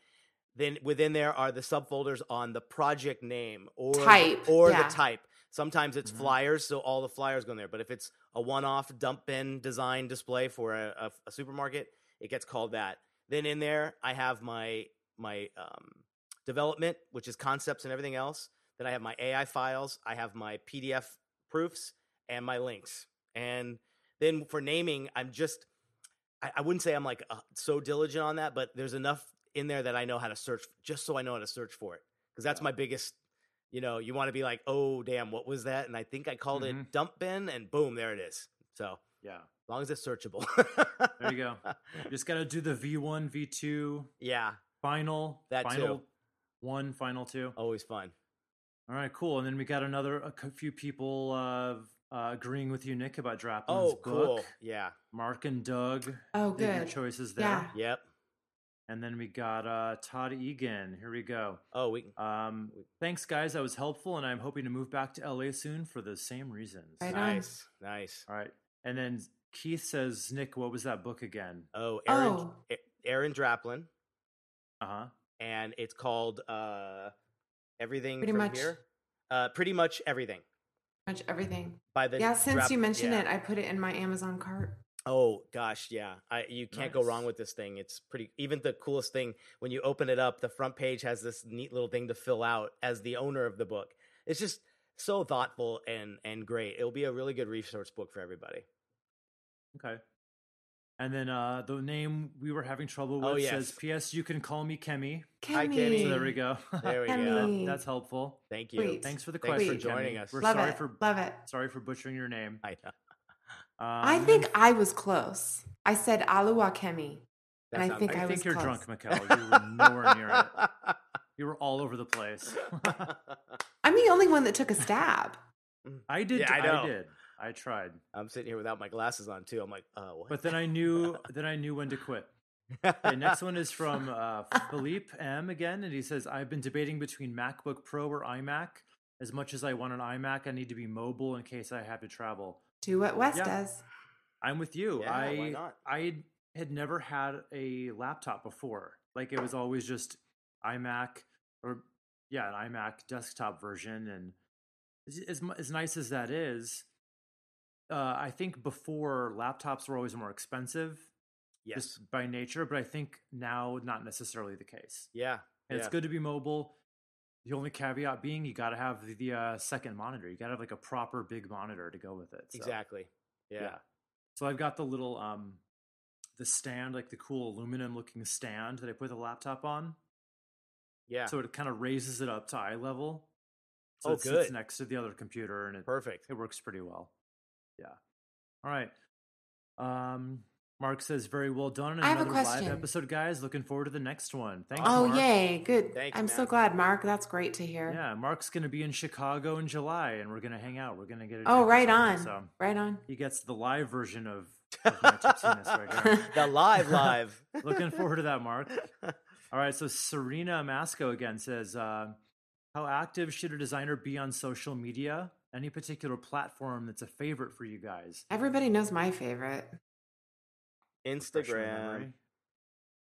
Then within there are the subfolders on the project name or the- Type, or yeah. the type. Sometimes it's Mhm. flyers, so all the flyers go in there. But if it's a one-off dump bin design display for a, a, a supermarket, it gets called that. Then in there, I have my my um, development, which is concepts and everything else. Then I have my AI files. I have my PDF proofs and my links. And then for naming, I'm just I, I wouldn't say I'm like uh, so diligent on that, but there's enough in there that I know how to search just so I know how to search for it because that's Yeah. my biggest. You know, you want to be like, oh damn, what was that? And I think I called Mhm. it dump bin, and boom, there it is. So yeah, as long as it's searchable. there you go. You just got to do the V1, V2, yeah, final, That too. final one, final two. always fun. All right, cool. And then we got another a few people uh, uh, agreeing with you, Nick, about Draplin's Oh, book. cool. Yeah. Mark and Doug. Oh, good. choices there. Yeah. Yep. And then we got uh, Todd Egan. Here we go. Oh, we. Um, thanks, guys. That was helpful, and I'm hoping to move back to LA soon for the same reasons. Right on. Nice. Nice. All right. And then Keith says, Nick, what was that book again? Oh, Aaron. Oh. Aaron Draplin, Uh huh. and it's called uh, everything Pretty from much. here. Uh, pretty much everything Much everything. by the Yeah, since Drap- you mentioned yeah. it, I put it in my Amazon cart. Oh gosh, yeah. I you can't go wrong with this thing. It's pretty even the coolest thing when you open it up, the front page has this neat little thing to fill out as the owner of the book. It's just so thoughtful and and great. It'll be a really good resource book for everybody. Okay. And then uh, the name we were having trouble with Oh, says. P.S. You can call me Kemi. Hi, Kenny. Kenny. So there we go. There we go. That's helpful. Thank you. Sweet. Thanks for the Thanks question. for joining Kemi. us. We're Love sorry it. for Love it. sorry for butchering your name. I know. Um, I think I was close. I said Alua Kemi. That And I think I I think was you're close. drunk, Mikkel. You were nowhere near it. You were all over the place. I'm the only one that took a stab. I did. Yeah, I I, did. I tried, I'm sitting here without my glasses on too. I'm like, oh, what? but then I knew. then I knew when to quit. Okay, next one is from uh, Philippe M again, and he says, "I've been debating between MacBook Pro or iMac. As much as I want an iMac, I need to be mobile in case I have to travel. Do what Wes Yeah. does. I'm with you. Yeah, I why not? I had never had a laptop before. Like it was always just iMac or yeah, an iMac desktop version. And as as, as nice as that is, uh, I think before laptops were always more expensive Yes. just by nature, but I think now not necessarily the case. yeah. And it's good to be mobile. The only caveat being you got to have the, the uh, second monitor. You got to have like a proper big monitor to go with it. So, Exactly. Yeah. So I've got the little um the stand, like the cool aluminum looking stand that I put the laptop on. Yeah. So it kind of raises it up to eye level. So Oh, it sits good. next to the other computer and it Perfect. it works pretty well. Yeah. All right. Um Mark says very well done. I have a Another live question. episode, guys. Looking forward to the next one. Thanks. oh, Mark. yay. Good. Thanks, I'm so glad, Mark. That's great to hear. Yeah, Mark's gonna be in Chicago in July, and we're gonna hang out. We're gonna get a Oh, right on. So Right on. he gets the live version of, of my tipsiness right here. the live live. Looking forward to that, Mark. All right, so Serena Masco again says, uh, "How active should a designer be on social media? Any particular platform that's a favorite for you guys?" Everybody knows my favorite. Instagram.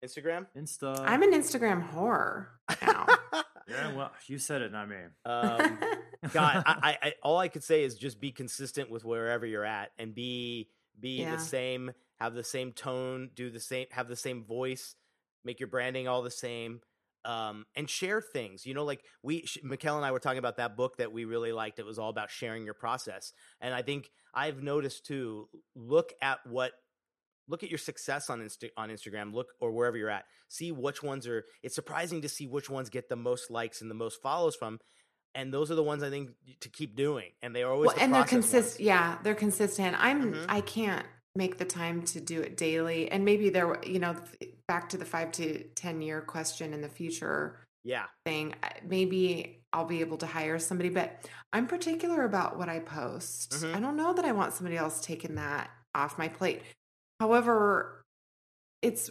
Instagram. Insta. I'm an Instagram whore now. yeah, well, you said it, not me. um, God, I, I, I all I could say is just be consistent with wherever you're at and be be Yeah. the same, have the same tone, do the same, have the same voice, make your branding all the same, um, and share things. You know, like we, Mikkel and I were talking about that book that we really liked. It was all about sharing your process, and I think I've noticed too. Look at what. Look at your success on Insta- on Instagram. Look or wherever you're at. See which ones are. It's surprising to see which ones get the most likes and the most follows from, and those are the ones I think to keep doing. And they are always well, and they're consistent. Yeah, they're consistent. I'm. Mhm. I can't make the time to do it daily, and maybe there. You know, back to the five to ten year question in the future Yeah, thing. Maybe I'll be able to hire somebody, but I'm particular about what I post. Mhm. I don't know that I want somebody else taking that off my plate. However, it's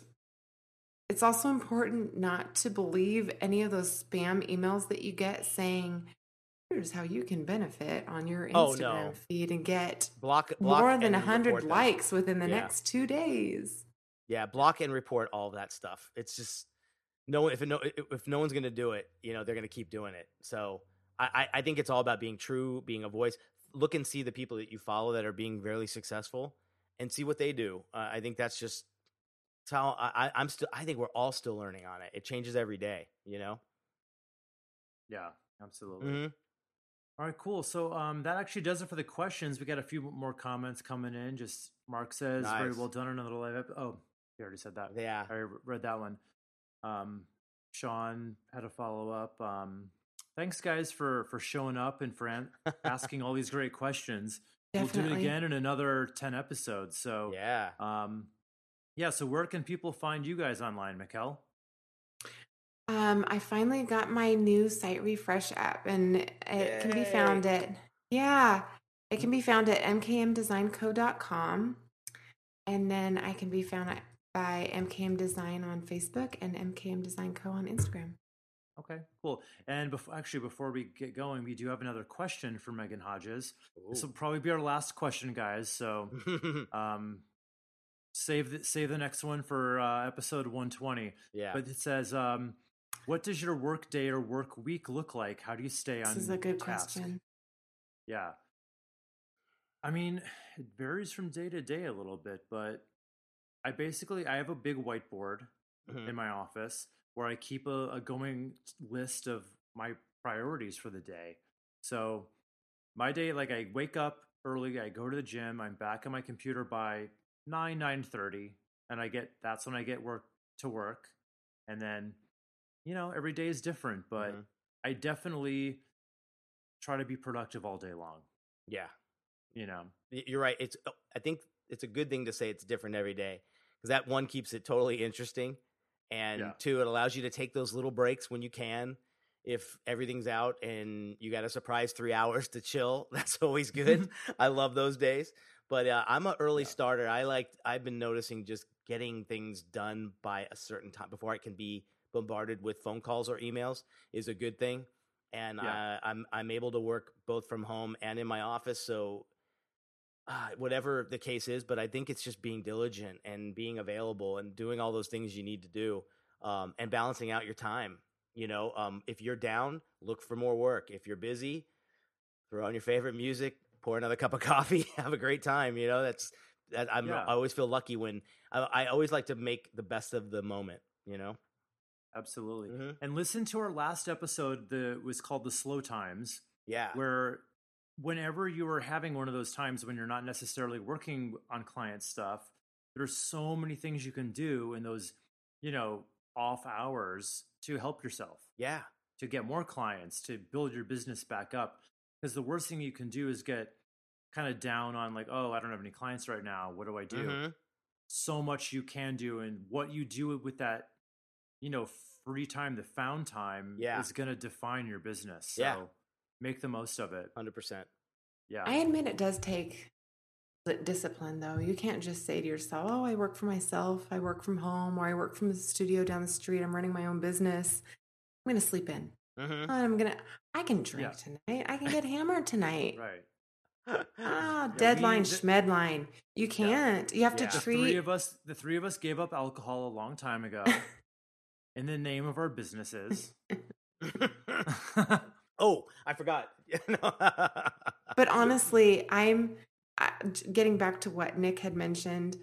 it's also important not to believe any of those spam emails that you get saying here's how you can benefit on your Oh, Instagram no. feed and get block, block more than and 100 report them. likes within the Yeah. next 2 days. Yeah, block and report all that stuff. It's just no if no if no one's gonna do it, you know they're gonna keep doing it. So I, I I think it's all about being true, being a voice. Look and see the people that you follow that are being really successful, and see what they do. Uh, I think that's just it's how I, I I'm still. I think we're all still learning on it. It changes every day. You know. Yeah, absolutely. Mhm. All right, cool. So um, that actually does it for the questions. We got a few more comments coming in. Just Mark says, "Very well done." Another live. Ep- oh, you already said that. Yeah. I read that one. Um, Sean had a follow up. Um, thanks, guys, for for showing up and for an- asking all these great questions. Definitely. We'll do it again in another ten episodes. So Yeah. um, yeah. So where can people find you guys online, Mikkel? Um, I finally got my new site refresh app, and it can be found at yeah, it can be found at mkmdesignco.com, and then I can be found at, by MKM Design on Facebook and MKM Design Co on Instagram. Okay, cool. And before, actually, before we get going, we do have another question for Megan Hodges. This will probably be our last question, guys. So um, save the, save the next one for uh, episode 120. yeah. But it says, um, "What does your work day or work week look like? How do you stay on?" This is a good task?" question. Yeah. I mean, it varies from day to day a little bit, but I basically I have a big whiteboard Mhm. in my office where I keep a, a going list of my priorities for the day. So my day, like I wake up early, I go to the gym, I'm back on my computer by nine nine thirty, and I get that's when I get work to work, and then you know every day is different, but Mhm. I definitely try to be productive all day long. Yeah. You know, You're right. It's. uh, I think it's a good thing to say it's different every day because that one keeps it totally interesting, and Yeah. two, it allows you to take those little breaks when you can. If everything's out and you got a surprise three hours to chill, that's always good. I love those days. But uh, I'm an early Yeah. starter. I like. I've been noticing just getting things done by a certain time before it can be bombarded with phone calls or emails is a good thing. And Yeah. uh, I'm I'm able to work both from home and in my office, so uh, whatever the case is, but I think it's just being diligent and being available and doing all those things you need to do um, and balancing out your time. You know, um, if you're down, look for more work. If you're busy, throw on your favorite music, pour another cup of coffee, have a great time. You know, that's that. I'm, Yeah. I always feel lucky when I, I always like to make the best of the moment. You know, Absolutely. Mhm. And listen to our last episode that was called The Slow Times, yeah, where whenever you are having one of those times when you're not necessarily working on client stuff, there's so many things you can do in those, you know, off hours to help yourself, yeah, to get more clients, to build your business back up. Because the worst thing you can do is get kind of down on like, oh, I don't have any clients right now. What do I do? Mhm. so much you can do and what you do with that you know free time the found time Yeah. is going to define your business so Yeah. make the most of it hundred percent. yeah I admit it does take discipline, though. You can't just say to yourself, "Oh, I work for myself. I work from home, or I work from the studio down the street. I'm running my own business. I'm going to sleep in. Mm-hmm. I'm going to. I can drink Yeah. tonight. I can get hammered tonight. right Ah, Yeah, deadline, we- the- schmedline. You can't. You have Yeah. treat. the three of us the three of us gave up alcohol a long time ago in the name of our businesses oh, I forgot. But honestly, I'm getting back to what Nick had mentioned.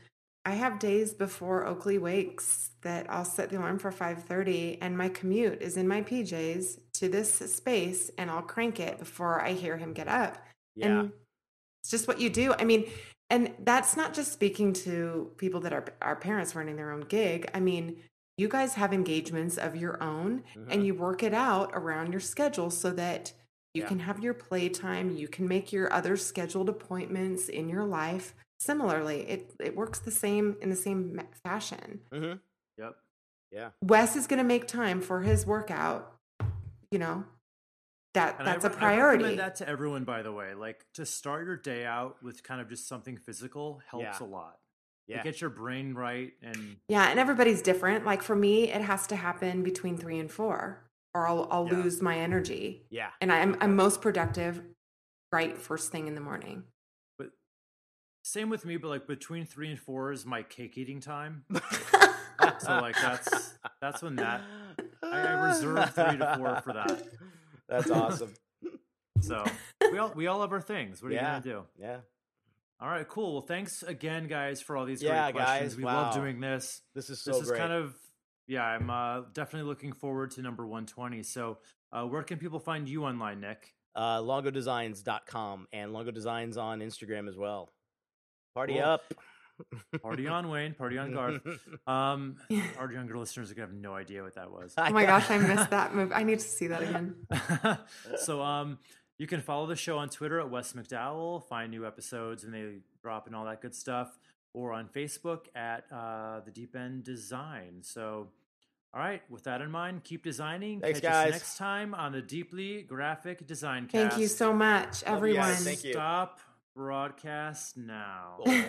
I have days before Oakley wakes that I'll set the alarm for 5:30 and my commute is in my PJs to this space and I'll crank it before I hear him get up. yeah, And it's just what you do. I mean, and that's not just speaking to people that are our parents running their own gig. I mean, you guys have engagements of your own and Mhm. you work it out around your schedule so that you Yeah. can have your playtime, you can make your other scheduled appointments in your life. Similarly, it it works the same in the same fashion. Mhm. yep yeah, Wes is going to make time for his workout. You know, that And I that's a re- I priority. recommend that to everyone, by the way. Like to start your day out with kind of just something physical helps Yeah. a lot. Yeah, It gets your brain right, and Yeah, and everybody's different. Like for me, it has to happen between three and four, or I'll I'll Yeah. lose my energy. yeah. And I'm I'm most productive right first thing in the morning. but same with me. But like between three and four is my cake eating time. So like that's that's when that I- I reserve three to four for that. That's awesome. so we all we all have our things. What are Yeah. you gonna do? Yeah, All right, cool. Well, thanks again, guys, for all these Yeah, great questions. guys, we wow. love doing this. this is so this is great. kind of yeah. I'm uh, definitely looking forward to number 120. So, uh, where can people find you online, Nick? uh, longodesigns.com and Longo Designs on Instagram as well. Party Cool. up. Party on, Wayne. Party on, Garth. Um, our younger listeners are gonna have no idea what that was. Oh my gosh, I missed that move. I need to see that again. so um you can follow the show on Twitter at Wes McDowell, find new episodes and they drop and all that good stuff, or on Facebook at uh, the Deep End Design. So all right, with that in mind, keep designing. Thanks, Catch guys. us next time on the Deeply Graphic Design Cast. Thank you so much, Love you guys. everyone. Thank you. Stop broadcast now. Oh,